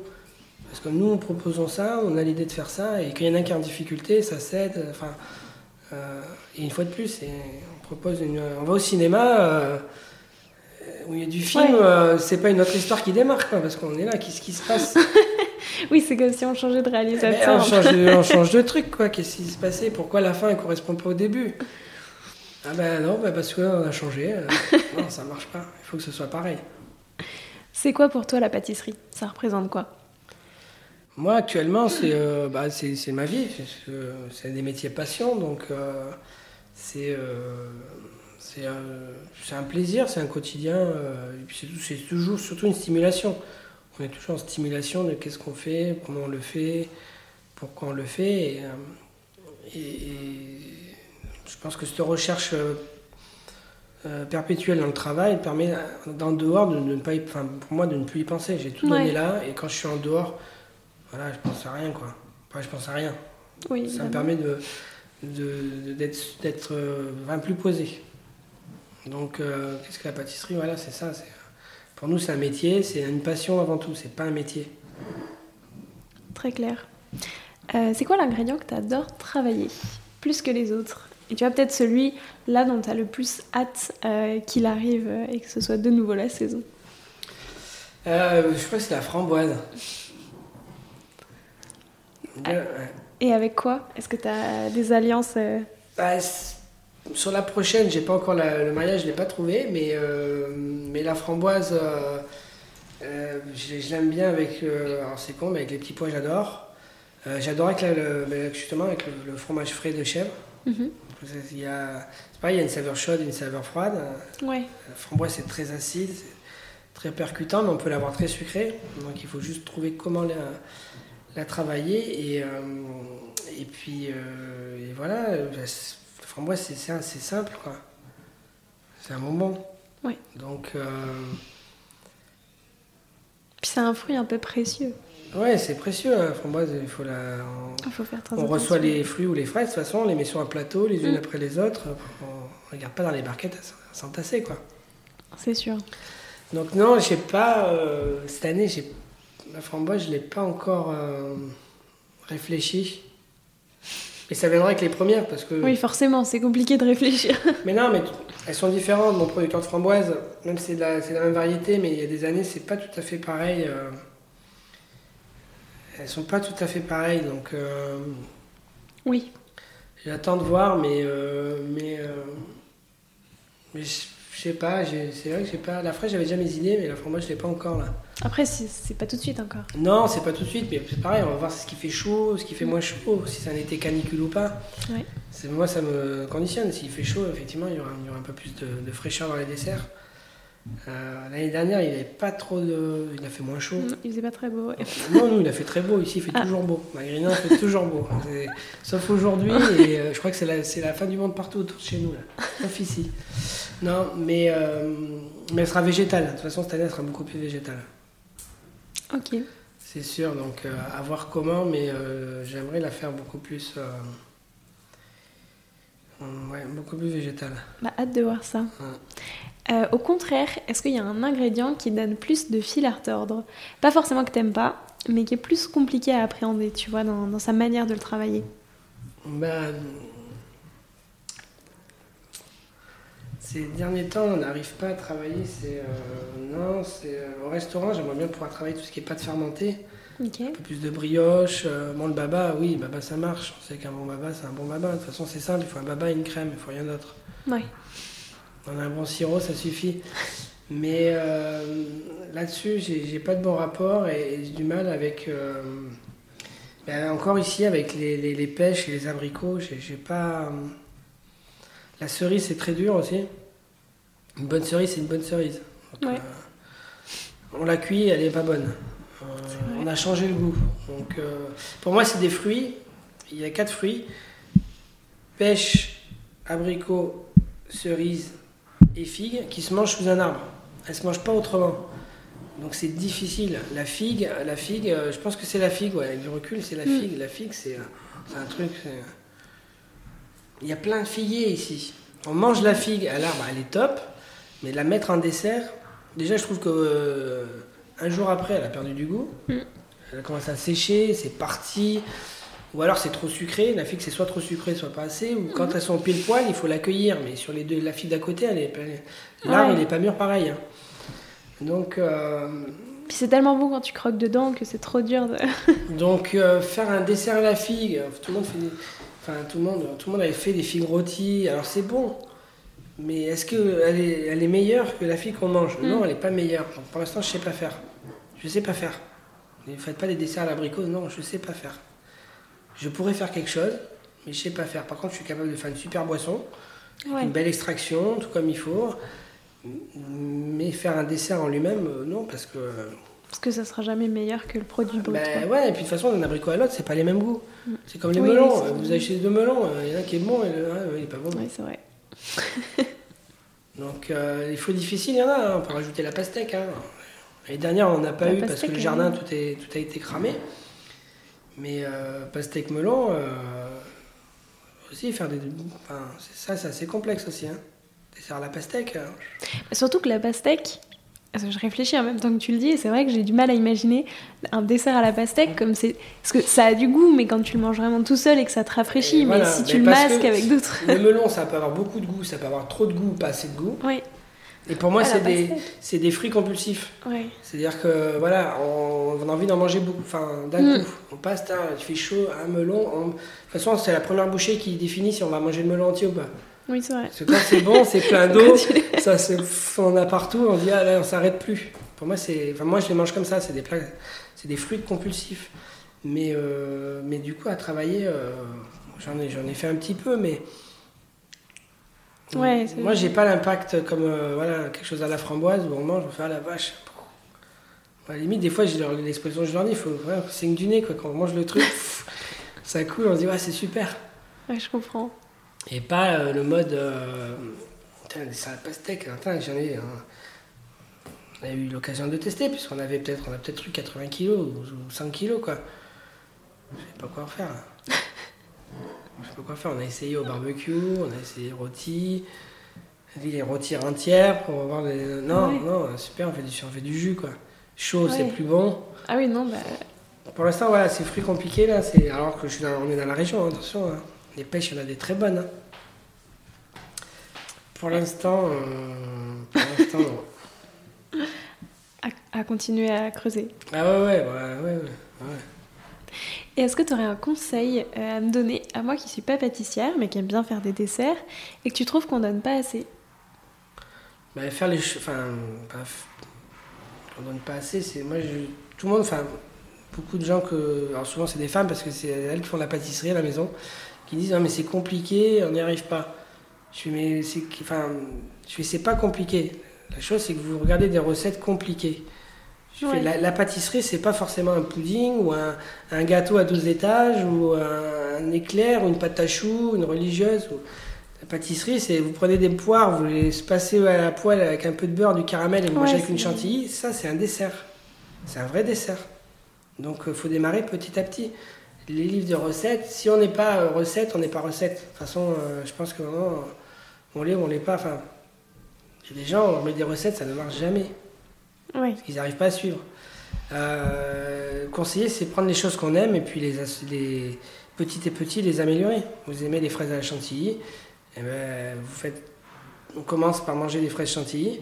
Parce que nous, proposons ça, on a l'idée de faire ça, et quand il y en a un qui est en difficulté, ça s'aide. Enfin, euh, et une fois de plus, on propose une, on va au cinéma euh, où il y a du film, Ouais. euh, c'est pas une autre histoire qui démarre, quoi, parce qu'on est là, qu'est-ce qui se passe? Oui, c'est comme si on changeait de Eh réalisateur. on, change de, on change de truc, quoi. Qu'est-ce qui se passait? Pourquoi la fin ne correspond pas au début? Ah ben non, ben parce qu'on a changé. non, ça marche pas. Il faut que ce soit pareil. C'est quoi pour toi la pâtisserie? Ça représente quoi? Moi, actuellement, c'est euh, bah, c'est ma vie. C'est- euh, des métiers passion, donc euh, c'est euh, c'est un plaisir, c'est un quotidien. et puis c'est toujours surtout une stimulation. On est toujours en stimulation de qu'est-ce qu'on fait, comment on le fait, pourquoi on le fait. Et, et- et je pense que cette recherche perpétuelle dans le travail permet, d'en dehors, de, ne pas y- enfin, pour moi, de ne plus y penser. J'ai tout Ouais. donné là, et quand je suis en dehors, voilà, je pense à rien, quoi. Enfin, je pense à rien. Oui, Ça me évidemment. permet de, d'être, d'être euh, enfin, plus posé. Donc, euh, qu'est-ce que la pâtisserie Voilà, c'est ça. c'est- pour nous, c'est un métier, c'est une passion avant tout, c'est pas un métier. Très clair. Euh, c'est quoi l'ingrédient que tu adores travailler plus que les autres? Et tu vois peut-être celui là dont tu as le plus hâte euh, qu'il arrive euh, et que ce soit de nouveau la saison. Euh, je crois que c'est la framboise. Ouais. Et avec quoi Est-ce que tu as des alliances euh, Bah, sur la prochaine, j'ai pas encore la- le mariage, je l'ai pas trouvé, mais, euh, mais la framboise, euh, je, je l'aime bien avec, alors c'est con, mais avec les petits pois, j'adore. J'adore avec la- le, justement avec le, le fromage frais de chèvre. mhm. Il y a, c'est pareil, il y a une saveur chaude et une saveur froide. Ouais, La framboise, c'est très acide, très percutant, mais on peut l'avoir très sucrée. Donc il faut juste trouver comment la, la travailler. Et, euh, et puis, euh, et voilà, s- la framboise, c'est, c'est, c'est simple, quoi. C'est un bonbon. Ouais. Donc, euh, puis c'est un fruit un peu précieux. ouais, c'est précieux, hein, la framboise, il faut la... on- faut faire On reçoit les fruits ou les fraises, de toute façon, on les met sur un plateau, les unes Mm. après les autres. On regarde pas dans les barquettes à s'entasser, quoi. C'est sûr. Donc non, j'ai pas euh, cette année, j'ai la framboise, je l'ai pas encore euh, réfléchi. Et ça viendra avec les premières parce que. Oui, forcément, c'est compliqué de réfléchir. Mais non, mais elles sont différentes. Mon producteur de framboises, même si c'est de la, même variété, mais il y a des années, c'est pas tout à fait pareil. euh, Elles sont pas tout à fait pareilles, donc euh, Oui. j'attends de voir, mais euh, mais euh, mais je sais pas. C'est vrai que j'ai pas. La fraîche, j'avais déjà mes idées, mais la framboise, je l'ai pas encore là. Après, c'est pas tout de suite encore. Non, c'est pas tout de suite, mais c'est pareil. On va voir ce qui fait chaud, ce qui fait moins chaud, si c'est un été canicule ou pas. Ouais. Moi, ça me conditionne. S'il fait chaud, effectivement, il y aura, il y aura un peu plus de, de fraîcheur dans les desserts. Euh, L'année dernière, il avait pas trop de. Il a fait moins chaud. Mm, Il faisait pas très beau. ouais. Non, nous, il a fait très beau. Ici, il fait Ah. toujours beau. Maghrina, il fait toujours beau. Sauf aujourd'hui, et euh, je crois que c'est la, c'est la fin du monde partout autour de chez nous, là. Sauf ici. Non, mais, euh, mais elle sera végétale. De toute façon, cette année, elle sera beaucoup plus végétale. Ok. C'est sûr, donc euh, à voir comment, mais euh, j'aimerais la faire beaucoup plus. euh, ouais, beaucoup plus végétale. Bah, hâte de voir ça. Ouais. Au contraire, est-ce qu'il y a un ingrédient qui donne plus de fil à retordre? Pas forcément que t'aimes pas, mais qui est plus compliqué à appréhender, tu vois, dans, dans sa manière de le travailler. Ben, ces derniers temps, on n'arrive pas à travailler. C'est euh, non, c'est euh, au restaurant. J'aimerais bien pouvoir travailler tout ce qui est pâte fermentée, Ok. un peu plus de brioche. euh, bon, le baba, oui, baba ça marche. On sait qu'un bon baba, c'est un bon baba. De toute façon, c'est simple. Il faut un baba et une crème. Il faut rien d'autre. Ouais. On a un bon sirop, ça suffit. Mais là-dessus, j'ai pas de bon rapport et, et j'ai du mal avec. ben, encore ici, avec les, les- les pêches et les abricots, j'ai j'ai pas. La cerise, c'est très dur aussi. Une bonne cerise, c'est une bonne cerise. Donc, Ouais. euh, on la cuit, elle est pas bonne. Euh, on a changé le goût. Donc, euh, pour moi, c'est des fruits. Il y a quatre fruits pêche, abricot, cerise et figue qui se mangent sous un arbre. Elles se mangent pas autrement. Donc c'est difficile. La figue, la figue, je pense que c'est la figue, ouais, avec du recul, c'est la Mm. figue. La figue, c'est c'est un truc. Il y a plein de figuiers ici. On mange la figue à l'arbre, elle est top, mais la mettre en dessert, déjà je trouve que euh, un jour après, elle a perdu du goût. Mm. Elle commence à sécher, c'est parti. Ou alors c'est trop sucré, la figue c'est soit trop sucré, soit pas assez, ou quand elles sont pile poil, il faut l'accueillir, mais sur les deux, la figue d'à côté, elle est, l'arbre Ouais. il est pas mûr pareil. hein. Donc, euh, Puis c'est tellement bon quand tu croques dedans que c'est trop dur de. donc euh, faire un dessert à la figue, tout le monde fait des- enfin tout le monde, tout le monde avait fait des figues rôties, alors c'est bon, mais est-ce qu'elle est, elle est meilleure que la figue qu'on mange? Mm. Non, elle est pas meilleure. Pour l'instant, je sais pas faire. Je sais pas faire. Ne faites pas des desserts à l'abricot, non, je sais pas faire. Je pourrais faire quelque chose, mais je sais pas faire. Par contre, je suis capable de faire une super boisson, Ouais. une belle extraction, tout comme il faut. Mais faire un dessert en lui-même, euh, non, parce que. Parce que ça sera jamais meilleur que le produit brut. Ben quoi. ouais, et puis de toute façon, d'un abricot à l'autre, c'est pas les mêmes goûts. Mm. C'est comme les Oui, melons. oui, Vous achetez deux melons, euh, il y en a un qui est bon et le un, il est pas bon. Ouais, c'est vrai. Donc, euh, les fruits difficiles, il y en a. hein. On peut rajouter la pastèque. Hein. L'année dernière, on n'en a pas La eu parce que le jardin, est- tout, est, tout a été cramé. Mais euh, pastèque melon, euh, aussi, faire des. Enfin, ça, c'est assez complexe aussi. Hein. Dessert à la pastèque. euh, Surtout que la pastèque, je réfléchis en même temps que tu le dis, et c'est vrai que j'ai du mal à imaginer un dessert à la pastèque comme c'est. Parce que ça a du goût, mais quand tu le manges vraiment tout seul et que ça te rafraîchit, Et mais voilà, si mais tu le masques que avec d'autres. Le melon, ça peut avoir beaucoup de goût, ça peut avoir trop de goût, pas assez de goût. Oui, Et pour moi, c'est des, des fruits compulsifs. ouais. C'est-à-dire que voilà, on, on a envie d'en manger beaucoup, enfin d'un Mm. coup. On passe, il fait chaud, un melon. on- De toute façon, c'est la première bouchée qui définit si on va manger le melon entier ou pas. Oui, c'est vrai. Parce que quand c'est bon, c'est plein d'eau, ça se, on a partout, on dit ah là, on s'arrête plus. Pour moi, c'est, enfin moi je les mange comme ça, c'est des plats, c'est des fruits compulsifs. Mais euh, mais du coup à travailler, euh, j'en ai j'en ai fait un petit peu, mais Ouais, c'est- moi j'ai pas l'impact comme euh, voilà quelque chose à la framboise où on mange, on fait à la vache. À la limite, des fois, j'ai l'expression je leur dis, il faut ouais, c'est du nez, quoi. Quand on mange le truc, ça coule, on se dit, ouais, c'est super. Ouais, je comprends. Et pas euh, le mode. Euh, putain, des salades pastèques, attends, j'en ai. hein. on a eu l'occasion de tester, puisqu'on avait peut-être on a peut-être eu 80 kilos ou, ou 5 kilos, quoi. Je sais pas quoi en faire. là. Je sais pas quoi faire. On a essayé au barbecue, on a essayé rôti. Les rôtis entières pour voir les. Non, Ouais. non, super, on fait du, on fait du jus, quoi. Chaud, c'est plus bon. Ah oui, non, bah. Pour l'instant, voilà, c'est fruits compliqués là. C'est alors que je suis dans- on est dans la région, hein, attention. hein. Les pêches, il y en a des très bonnes. hein. Pour l'instant, euh, pour l'instant, non. À, à continuer à creuser. Ah ouais, ouais, ouais, ouais, ouais. Et est-ce que tu aurais un conseil euh, à me donner, à moi qui suis pas pâtissière, mais qui aime bien faire des desserts, et que tu trouves qu'on donne pas assez? Bah, faire les choses. Enfin, f- on donne pas assez. C'est moi, je, tout le monde, enfin, beaucoup de gens que. Alors souvent, c'est des femmes parce que c'est elles qui font la pâtisserie à la maison, qui disent Ah, mais c'est compliqué, on n'y arrive pas. Je suis mais c'est. Enfin, je c'est pas compliqué. La chose, c'est que vous regardez des recettes compliquées. Fais la, la pâtisserie, c'est pas forcément un pudding ou un, un gâteau à 12 étages ou un, un éclair ou une pâte à choux, une religieuse. ou- La pâtisserie, c'est vous prenez des poires, vous les passez à la poêle avec un peu de beurre, du caramel et vous Ouais, mangez avec une chantilly. Ça, c'est un dessert. C'est un vrai dessert. Donc, il faut démarrer petit à petit. Les livres de recettes, si on n'est pas euh, recette, on n'est pas recette. De toute façon, euh, je pense que vraiment, euh, on l'est ou on l'est pas. Enfin, il y a des gens, on met des recettes, ça ne marche jamais. Ouais. Ils n'arrivent pas à suivre. Euh, conseiller, c'est prendre les choses qu'on aime et puis les, les petit et petit les améliorer. Vous aimez les fraises à la chantilly, eh ben, vous faites, on commence par manger des fraises chantilly.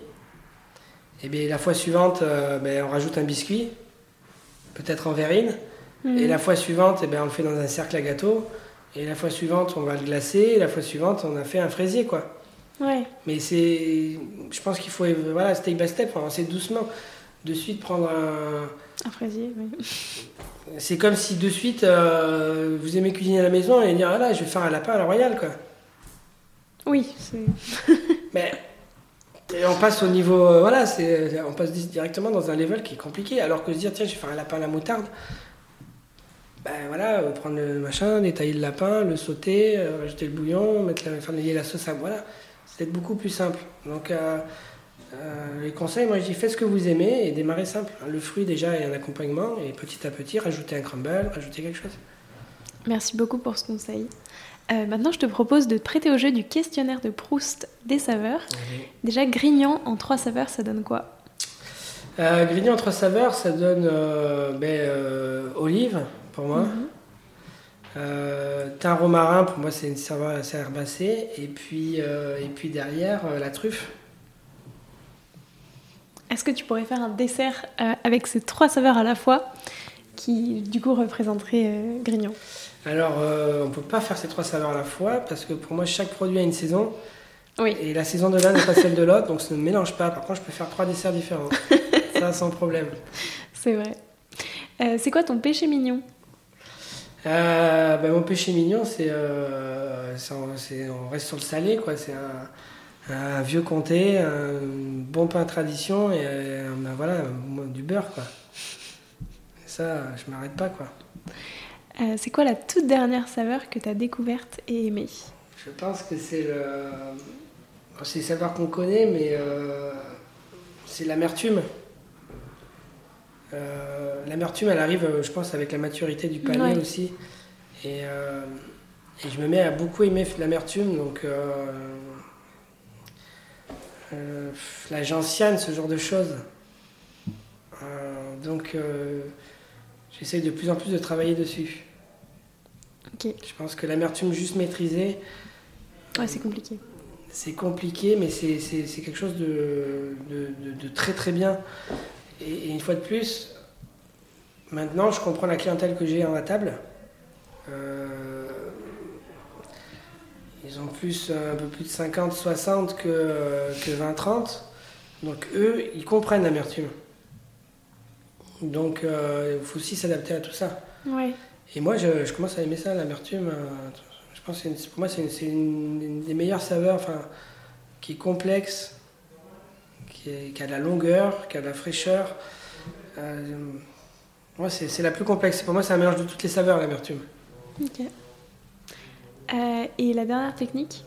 Et bien la fois suivante, euh, ben, on rajoute un biscuit, peut-être en verrine. Mhm. Et la fois suivante, eh ben, on le fait dans un cercle à gâteau. Et la fois suivante, on va le glacer. Et la fois suivante, on a fait un fraisier, quoi. Ouais. Mais c'est, je pense qu'il faut, voilà, step by step, avancer doucement. De suite prendre un, Un fraisier, oui. c'est comme si de suite euh, vous aimez cuisiner à la maison et dire ah là je vais faire un lapin à la royale quoi. Oui, c'est... Mais et on passe au niveau euh, voilà c'est on passe di- directement dans un level qui est compliqué alors que se dire tiens je vais faire un lapin à la moutarde. Ben voilà euh, prendre le machin détailler le lapin le sauter euh, rajouter le bouillon mettre la lier la sauce à voilà c'est beaucoup plus simple donc euh, euh, les conseils moi je dis faites ce que vous aimez et démarrez simple le fruit déjà et un accompagnement et petit à petit rajoutez un crumble rajoutez quelque chose. Merci beaucoup pour ce conseil. Maintenant, je te propose de te prêter au jeu du questionnaire de Proust des saveurs. Déjà, grignon en trois saveurs, ça donne quoi? Grignon en trois saveurs, ça donne ben, olive pour moi. Mhm. Euh, thym romarin, pour moi, c'est une saveur assez herbacée. Et puis, euh, et puis derrière, euh, la truffe. Est-ce que tu pourrais faire un dessert avec ces trois saveurs à la fois qui, du coup, représenterait grignon Alors, on peut pas faire ces trois saveurs à la fois parce que pour moi, chaque produit a une saison. Oui. Et la saison de l'un n'est pas celle de l'autre, donc ça ne mélange pas. Par contre, je peux faire trois desserts différents. ça, sans problème. C'est vrai. Euh, c'est quoi ton péché mignon? Euh, ben, mon péché mignon, c'est, euh, c'est on, on reste sur le salé, quoi. C'est un, un vieux comté, un bon pain tradition et euh, ben, voilà, du beurre, quoi. Et ça, je m'arrête pas, quoi. Euh, C'est quoi la toute dernière saveur que tu as découverte et aimée? Je pense que c'est le, c'est le savoir qu'on connaît, mais euh, c'est l'amertume. Euh, l'amertume, elle arrive, euh, je pense, avec la maturité du palais Ouais. aussi. Et, euh, et je me mets à beaucoup aimer l'amertume, donc euh, la gentiane, ce genre de choses. Donc j'essaye de plus en plus de travailler dessus. Je pense que l'amertume juste maîtrisée, Ouais, c'est compliqué. c'est compliqué, mais c'est quelque chose de, de, de- de très très bien. Et, et une fois de plus, maintenant je comprends la clientèle que j'ai à la table. Euh, ils ont plus, euh, un peu plus de 50, 60 que, euh, que 20, 30. Donc eux, ils comprennent l'amertume. Donc euh, il faut aussi s'adapter à tout ça. Ouais. Et moi, je, je commence à aimer ça, l'amertume. euh, Je pense que une- pour moi, c'est une, c'est une- une des meilleures saveurs, enfin, qui est complexe, qui, est- qui a de la longueur, qui a de la fraîcheur. Euh, moi, c'est c'est la plus complexe. Pour moi, c'est un mélange de toutes les saveurs, l'amertume. Ok. Euh, et la dernière technique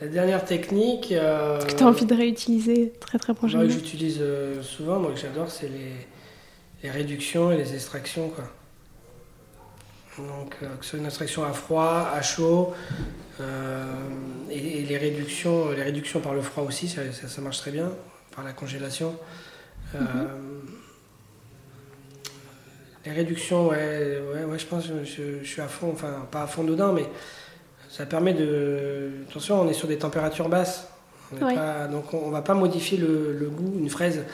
La dernière technique euh, que tu as envie de réutiliser très très prochainement que j'utilise euh, souvent, moi que j'adore, c'est les, les réductions et les extractions. Quoi. Donc, que ce soit une extraction à froid, à chaud, et, et les, réductions, les réductions par le froid aussi, ça, ça- ça marche très bien, par la congélation. Euh, Les réductions, ouais, ouais, ouais je pense que je, je suis à fond, enfin pas à fond dedans, mais ça permet de. Attention, on est sur des températures basses. On pas- donc on, on va pas modifier le, le goût. Une fraise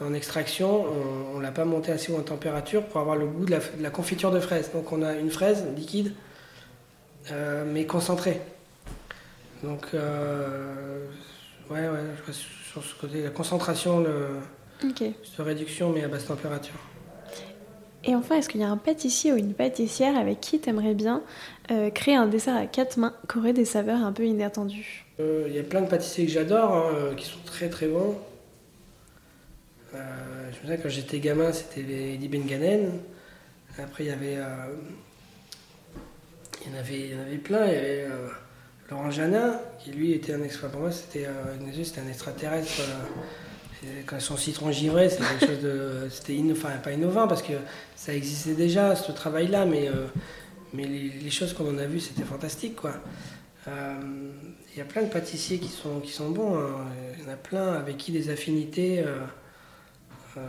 en extraction, on, on l'a pas montée assez haut en température pour avoir le goût de la, de la confiture de fraise. Donc on a une fraise liquide, euh, mais concentrée. Donc euh, ouais, ouais, je reste sur ce côté, la concentration, le, de réduction, mais à basse température. Et enfin, est-ce qu'il y a un pâtissier ou une pâtissière avec qui t'aimerais bien euh, créer un dessert à quatre mains qui aurait des saveurs un peu inattendues? Il y a plein de pâtissiers que j'adore, hein, qui sont très très bons. Je me souviens quand j'étais gamin, c'était Eddie Benganen. Après, il y avait. Il, y en avait il y en avait plein. Il y avait euh, Laurent Janin, qui lui était un extra. Pour moi, c'était euh, un extraterrestre. euh, quand son citron givré, c'était quelque chose de. C'était inno- enfin, pas innovant parce que ça existait déjà, ce travail-là, mais, euh, mais les, les choses qu'on en a vues, c'était fantastique, quoi. Il y a plein de pâtissiers qui sont, qui sont bons. hein. Il y en a plein avec qui des affinités. euh, euh,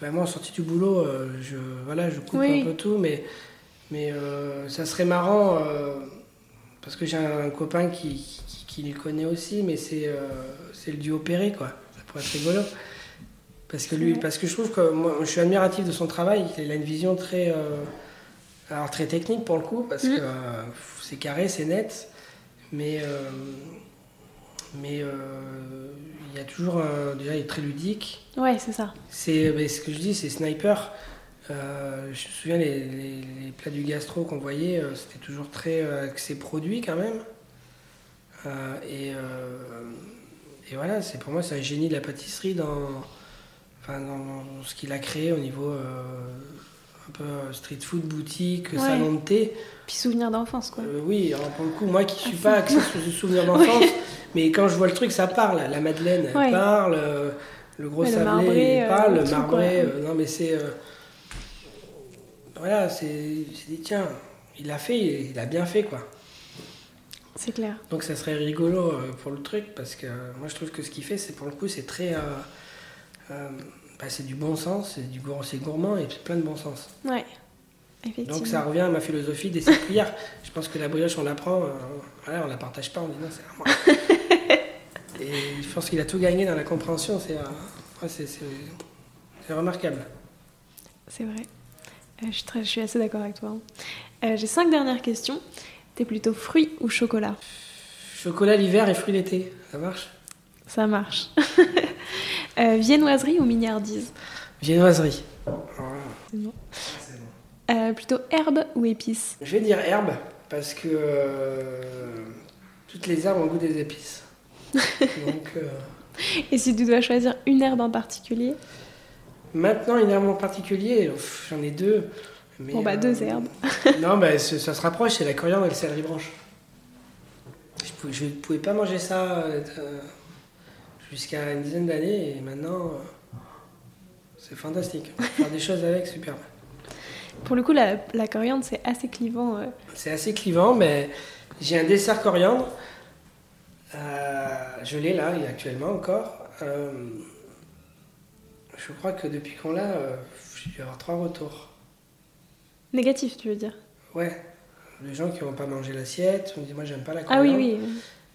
ben moi, en sortie du boulot, euh, je, voilà, je coupe Oui. un peu tout, mais, mais euh, ça serait marrant euh, parce que j'ai un copain qui, qui, qui le connaît aussi, mais c'est euh, c'est le duo Perret, quoi. Ça pourrait être rigolo. Parce que, lui, parce que je trouve que moi, je suis admiratif de son travail. Il a une vision très, alors très technique pour le coup, parce Mm. que c'est carré, c'est net, mais mais il y a toujours un- déjà il est très ludique. Ouais, c'est ça. C'est ce que je dis, c'est sniper. Euh, je me souviens les, les- les plats du gastro qu'on voyait, euh, c'était toujours très euh, axé produit quand même. Euh, et, euh, et voilà, c'est pour moi c'est un génie de la pâtisserie dans, enfin, dans, dans ce qu'il a créé au niveau euh, un peu euh, street food, boutique, Ouais. salon de thé. Puis souvenir d'enfance, quoi. Euh, oui, alors pour le coup, moi qui suis Ah, pas axé sur ce souvenir d'enfance, mais quand je vois le truc, ça parle. La Madeleine, elle Ouais. parle. euh, le gros le sablé, marbré, il euh, parle. le marbré, euh, non mais c'est. Voilà, c'est. Dit, tiens, il l'a fait, il a bien fait, quoi. C'est clair. Donc ça serait rigolo euh, pour le truc, parce que euh, moi je trouve que ce qu'il fait, c'est pour le coup, c'est très. euh, euh, bah, c'est du bon sens, c'est du c'est gourmand et plein de bon sens. Ouais. Donc ça revient à ma philosophie des sept. Je pense que la brioche, on la prend, euh, voilà, on la partage pas, on dit non, c'est à moi. Et je pense qu'il a tout gagné dans la compréhension, c'est ouais, c'est- c'est- c'est remarquable. C'est vrai. Je, suis très- je suis assez d'accord avec toi. hein. Euh, J'ai cinq dernières questions. T'es plutôt fruits ou chocolat? Chocolat l'hiver et fruits l'été, ça marche? Ça marche. Euh, viennoiserie ou mignardise? Viennoiserie. C'est bon. Euh, plutôt herbe ou épices? Je vais dire herbe, parce que toutes les herbes ont le goût des épices. Donc Et si tu dois choisir une herbe en particulier? Maintenant, une herbe en particulier, j'en ai deux. mais, Bon, bah, euh, deux herbes. non, bah, ça se rapproche, c'est la coriandre et le céleri branche. Je ne pouvais pas manger ça euh, euh, jusqu'à une dizaine d'années et maintenant, euh, c'est fantastique. Faire des choses avec, superbe. Pour le coup, la, la coriandre, c'est assez clivant. euh. C'est assez clivant, mais j'ai un dessert coriandre. Euh, je l'ai là, il est actuellement encore. Je crois que depuis qu'on l'a, euh, j'ai dû avoir trois retours. Négatif, tu veux dire? Ouais, des gens qui n'ont pas mangé l'assiette, on dit moi j'aime pas la Ah coriandre. oui, oui.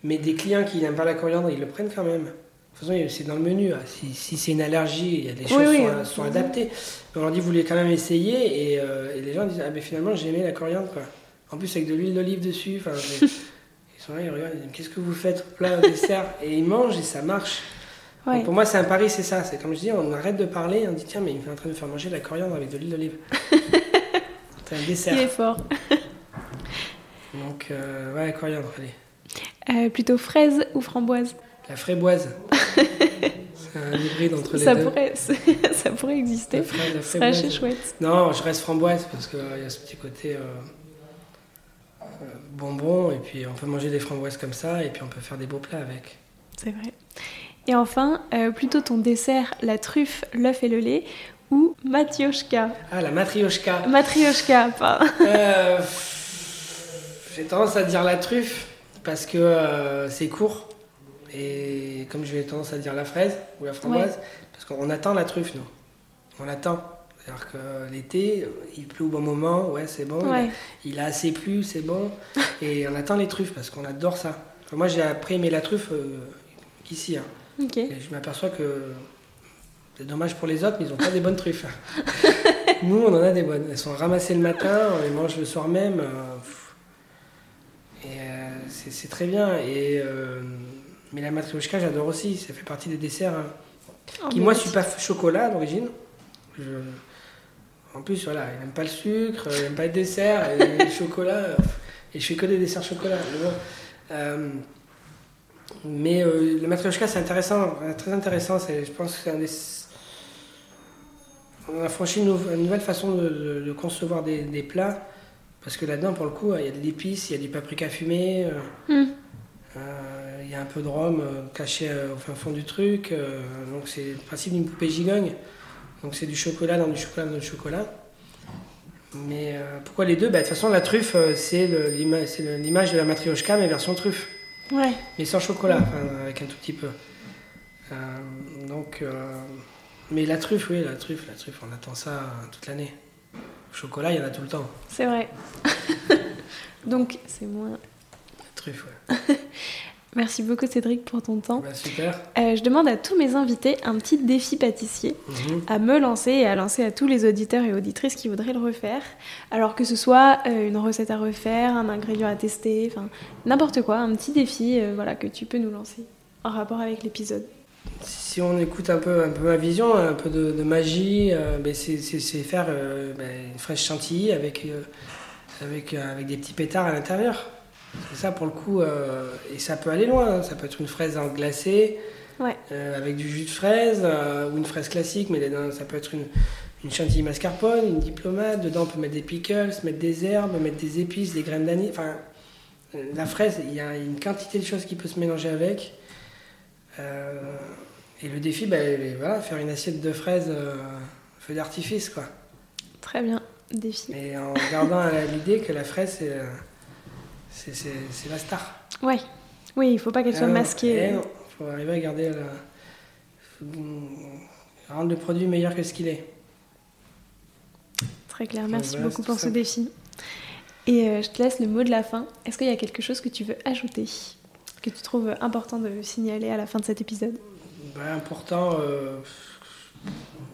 Mais des clients qui n'aiment pas la coriandre, ils le prennent quand même. De toute façon, c'est dans le menu. hein. Si, si c'est une allergie, il y a des choses oui, sont, adaptées. Mais on leur dit, vous voulez quand même essayer. Et, euh, et les gens disent, ah ben finalement, j'ai aimé la coriandre. Quoi. En plus, avec de l'huile d'olive dessus. enfin, ils sont là, ils regardent, ils disent, qu'est-ce que vous faites? Plat, au dessert Et ils mangent et ça marche. Ouais. Pour moi, c'est un pari, c'est ça. C'est comme je dis, on arrête de parler, on dit, tiens, mais il est en train de faire manger de la coriandre avec de l'huile d'olive. c'est un Il dessert. est fort. Donc, euh, ouais, coriandre, allez. Euh, plutôt fraise ou framboise? La fréboise. c'est un hybride entre les ça deux. pourrait, ça pourrait exister. La fraise, la assez chouette. Non, je reste framboise parce qu'il y a ce petit côté euh, euh, bonbon et puis on peut manger des framboises comme ça et puis on peut faire des beaux plats avec. C'est vrai. Et enfin, euh, plutôt ton dessert, la truffe, l'œuf et le lait, ou matrioshka. Ah, la matrioshka. Matrioshka, pas. Euh, J'ai tendance à dire la truffe parce que euh, c'est court et comme j'ai tendance à dire la fraise ou la framboise parce qu'on attend la truffe nous. On l'attend. C'est-à-dire que l'été, il pleut au bon moment, ouais, c'est bon. Ouais. Il a assez plu, c'est bon. Et on attend les truffes parce qu'on adore ça. Enfin, moi, j'ai appris aimer la truffe euh, qu'ici. hein. Et je m'aperçois que c'est dommage pour les autres, mais ils n'ont pas des bonnes truffes. Nous, on en a des bonnes. Elles sont ramassées le matin, on les mange le soir même. euh, et euh, c'est très bien. Et, euh, mais la matrioshka, j'adore aussi. Ça fait partie des desserts. hein, Oh, qui, mais moi, je suis pas chocolat d'origine. Je- En plus, voilà, il n'aime pas le sucre, il n'aime pas le dessert, et le chocolat. Et je fais que des desserts chocolat. Euh, mais euh, le matrioshka, c'est intéressant, euh, très intéressant. c'est- Je pense que c'est un des. On a franchi une, nou- une nouvelle façon de, de- de concevoir des, des plats. Parce que là-dedans, pour le coup, il y a de l'épice, il y a du paprika fumé. euh, Hmm. euh, Il y a un peu de rhum caché au fin fond du truc. donc c'est le principe d'une poupée gigogne. Donc c'est du chocolat dans du chocolat dans du chocolat. Mais pourquoi les deux? Bah, De toute façon, la truffe, c'est l'image de la matrioshka, mais version truffe. Ouais. Mais sans chocolat, enfin, avec un tout petit peu. Euh, donc, euh, mais la truffe, oui, la truffe, la truffe, on attend ça euh, toute l'année. Chocolat, il y en a tout le temps. C'est vrai. Donc, c'est moins. La truffe, ouais. Merci beaucoup Cédric pour ton temps. Bah, super. Euh, je demande à tous mes invités un petit défi pâtissier Mhm. à me lancer et à lancer à tous les auditeurs et auditrices qui voudraient le refaire. Alors que ce soit euh, une recette à refaire, un ingrédient à tester, enfin n'importe quoi, un petit défi euh, voilà, que tu peux nous lancer en rapport avec l'épisode. Si on écoute un peu, un peu ma vision, un peu de, de magie, ben, c'est faire ben, une fraise chantilly avec, avec, avec des petits pétards à l'intérieur. C'est ça pour le coup, euh, et ça peut aller loin. hein. Ça peut être une fraise en glacée, Ouais. euh, avec du jus de fraise, euh, ou une fraise classique, mais dedans, ça peut être une, une chantilly mascarpone, une diplomate. Dedans, on peut mettre des pickles, mettre des herbes, mettre des épices, des graines d'anis. Enfin, la fraise, il y a une quantité de choses qui peut se mélanger avec. Et le défi, ben, voilà, faire une assiette de fraises feu d'artifice, quoi. Très bien, défi. Et en gardant l'idée que la fraise, c'est, c'est, la star. Ouais. Oui, il faut pas qu'elle soit non, masquée. non, faut arriver à garder la... faut rendre le produit meilleur que ce qu'il est. Très clair, merci voilà, beaucoup pour ce défi. Et euh, je te laisse le mot de la fin. Est-ce qu'il y a quelque chose que tu veux ajouter, que tu trouves important de signaler à la fin de cet épisode? Ben, important, euh,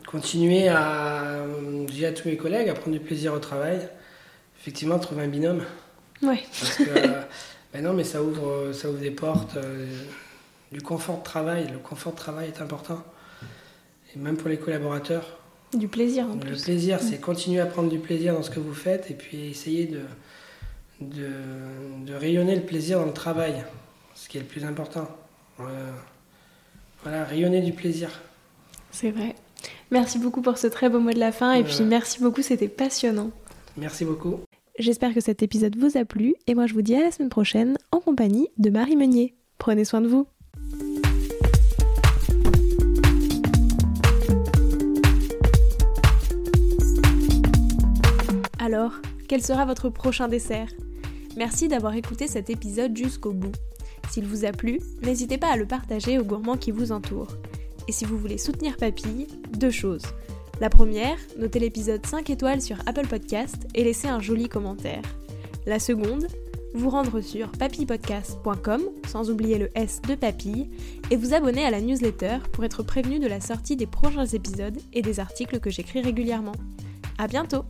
continuer à, à tous mes collègues, à prendre du plaisir au travail. Effectivement, trouver un binôme. Ouais, Parce que, euh, ben non, mais ça ouvre, ça ouvre des portes, euh, du confort de travail. Le confort de travail est important. Et même pour les collaborateurs. du plaisir en Le plus. plaisir, c'est continuer à prendre du plaisir dans ce que vous faites et puis essayer de, de, de rayonner le plaisir dans le travail, ce qui est le plus important. Euh, voilà, rayonner du plaisir. C'est vrai. Merci beaucoup pour ce très beau mot de la fin et puis merci beaucoup, c'était passionnant. Merci beaucoup. J'espère que cet épisode vous a plu et moi je vous dis à la semaine prochaine en compagnie de Marie Meunier. Prenez soin de vous. Alors, quel sera votre prochain dessert? Merci d'avoir écouté cet épisode jusqu'au bout. S'il vous a plu, n'hésitez pas à le partager aux gourmands qui vous entourent. Et si vous voulez soutenir Papille, deux choses. La première, notez l'épisode 5 étoiles sur Apple Podcast et laissez un joli commentaire. La seconde, vous rendre sur papillepodcast.com, sans oublier le S de papille, et vous abonner à la newsletter pour être prévenu de la sortie des prochains épisodes et des articles que j'écris régulièrement. À bientôt!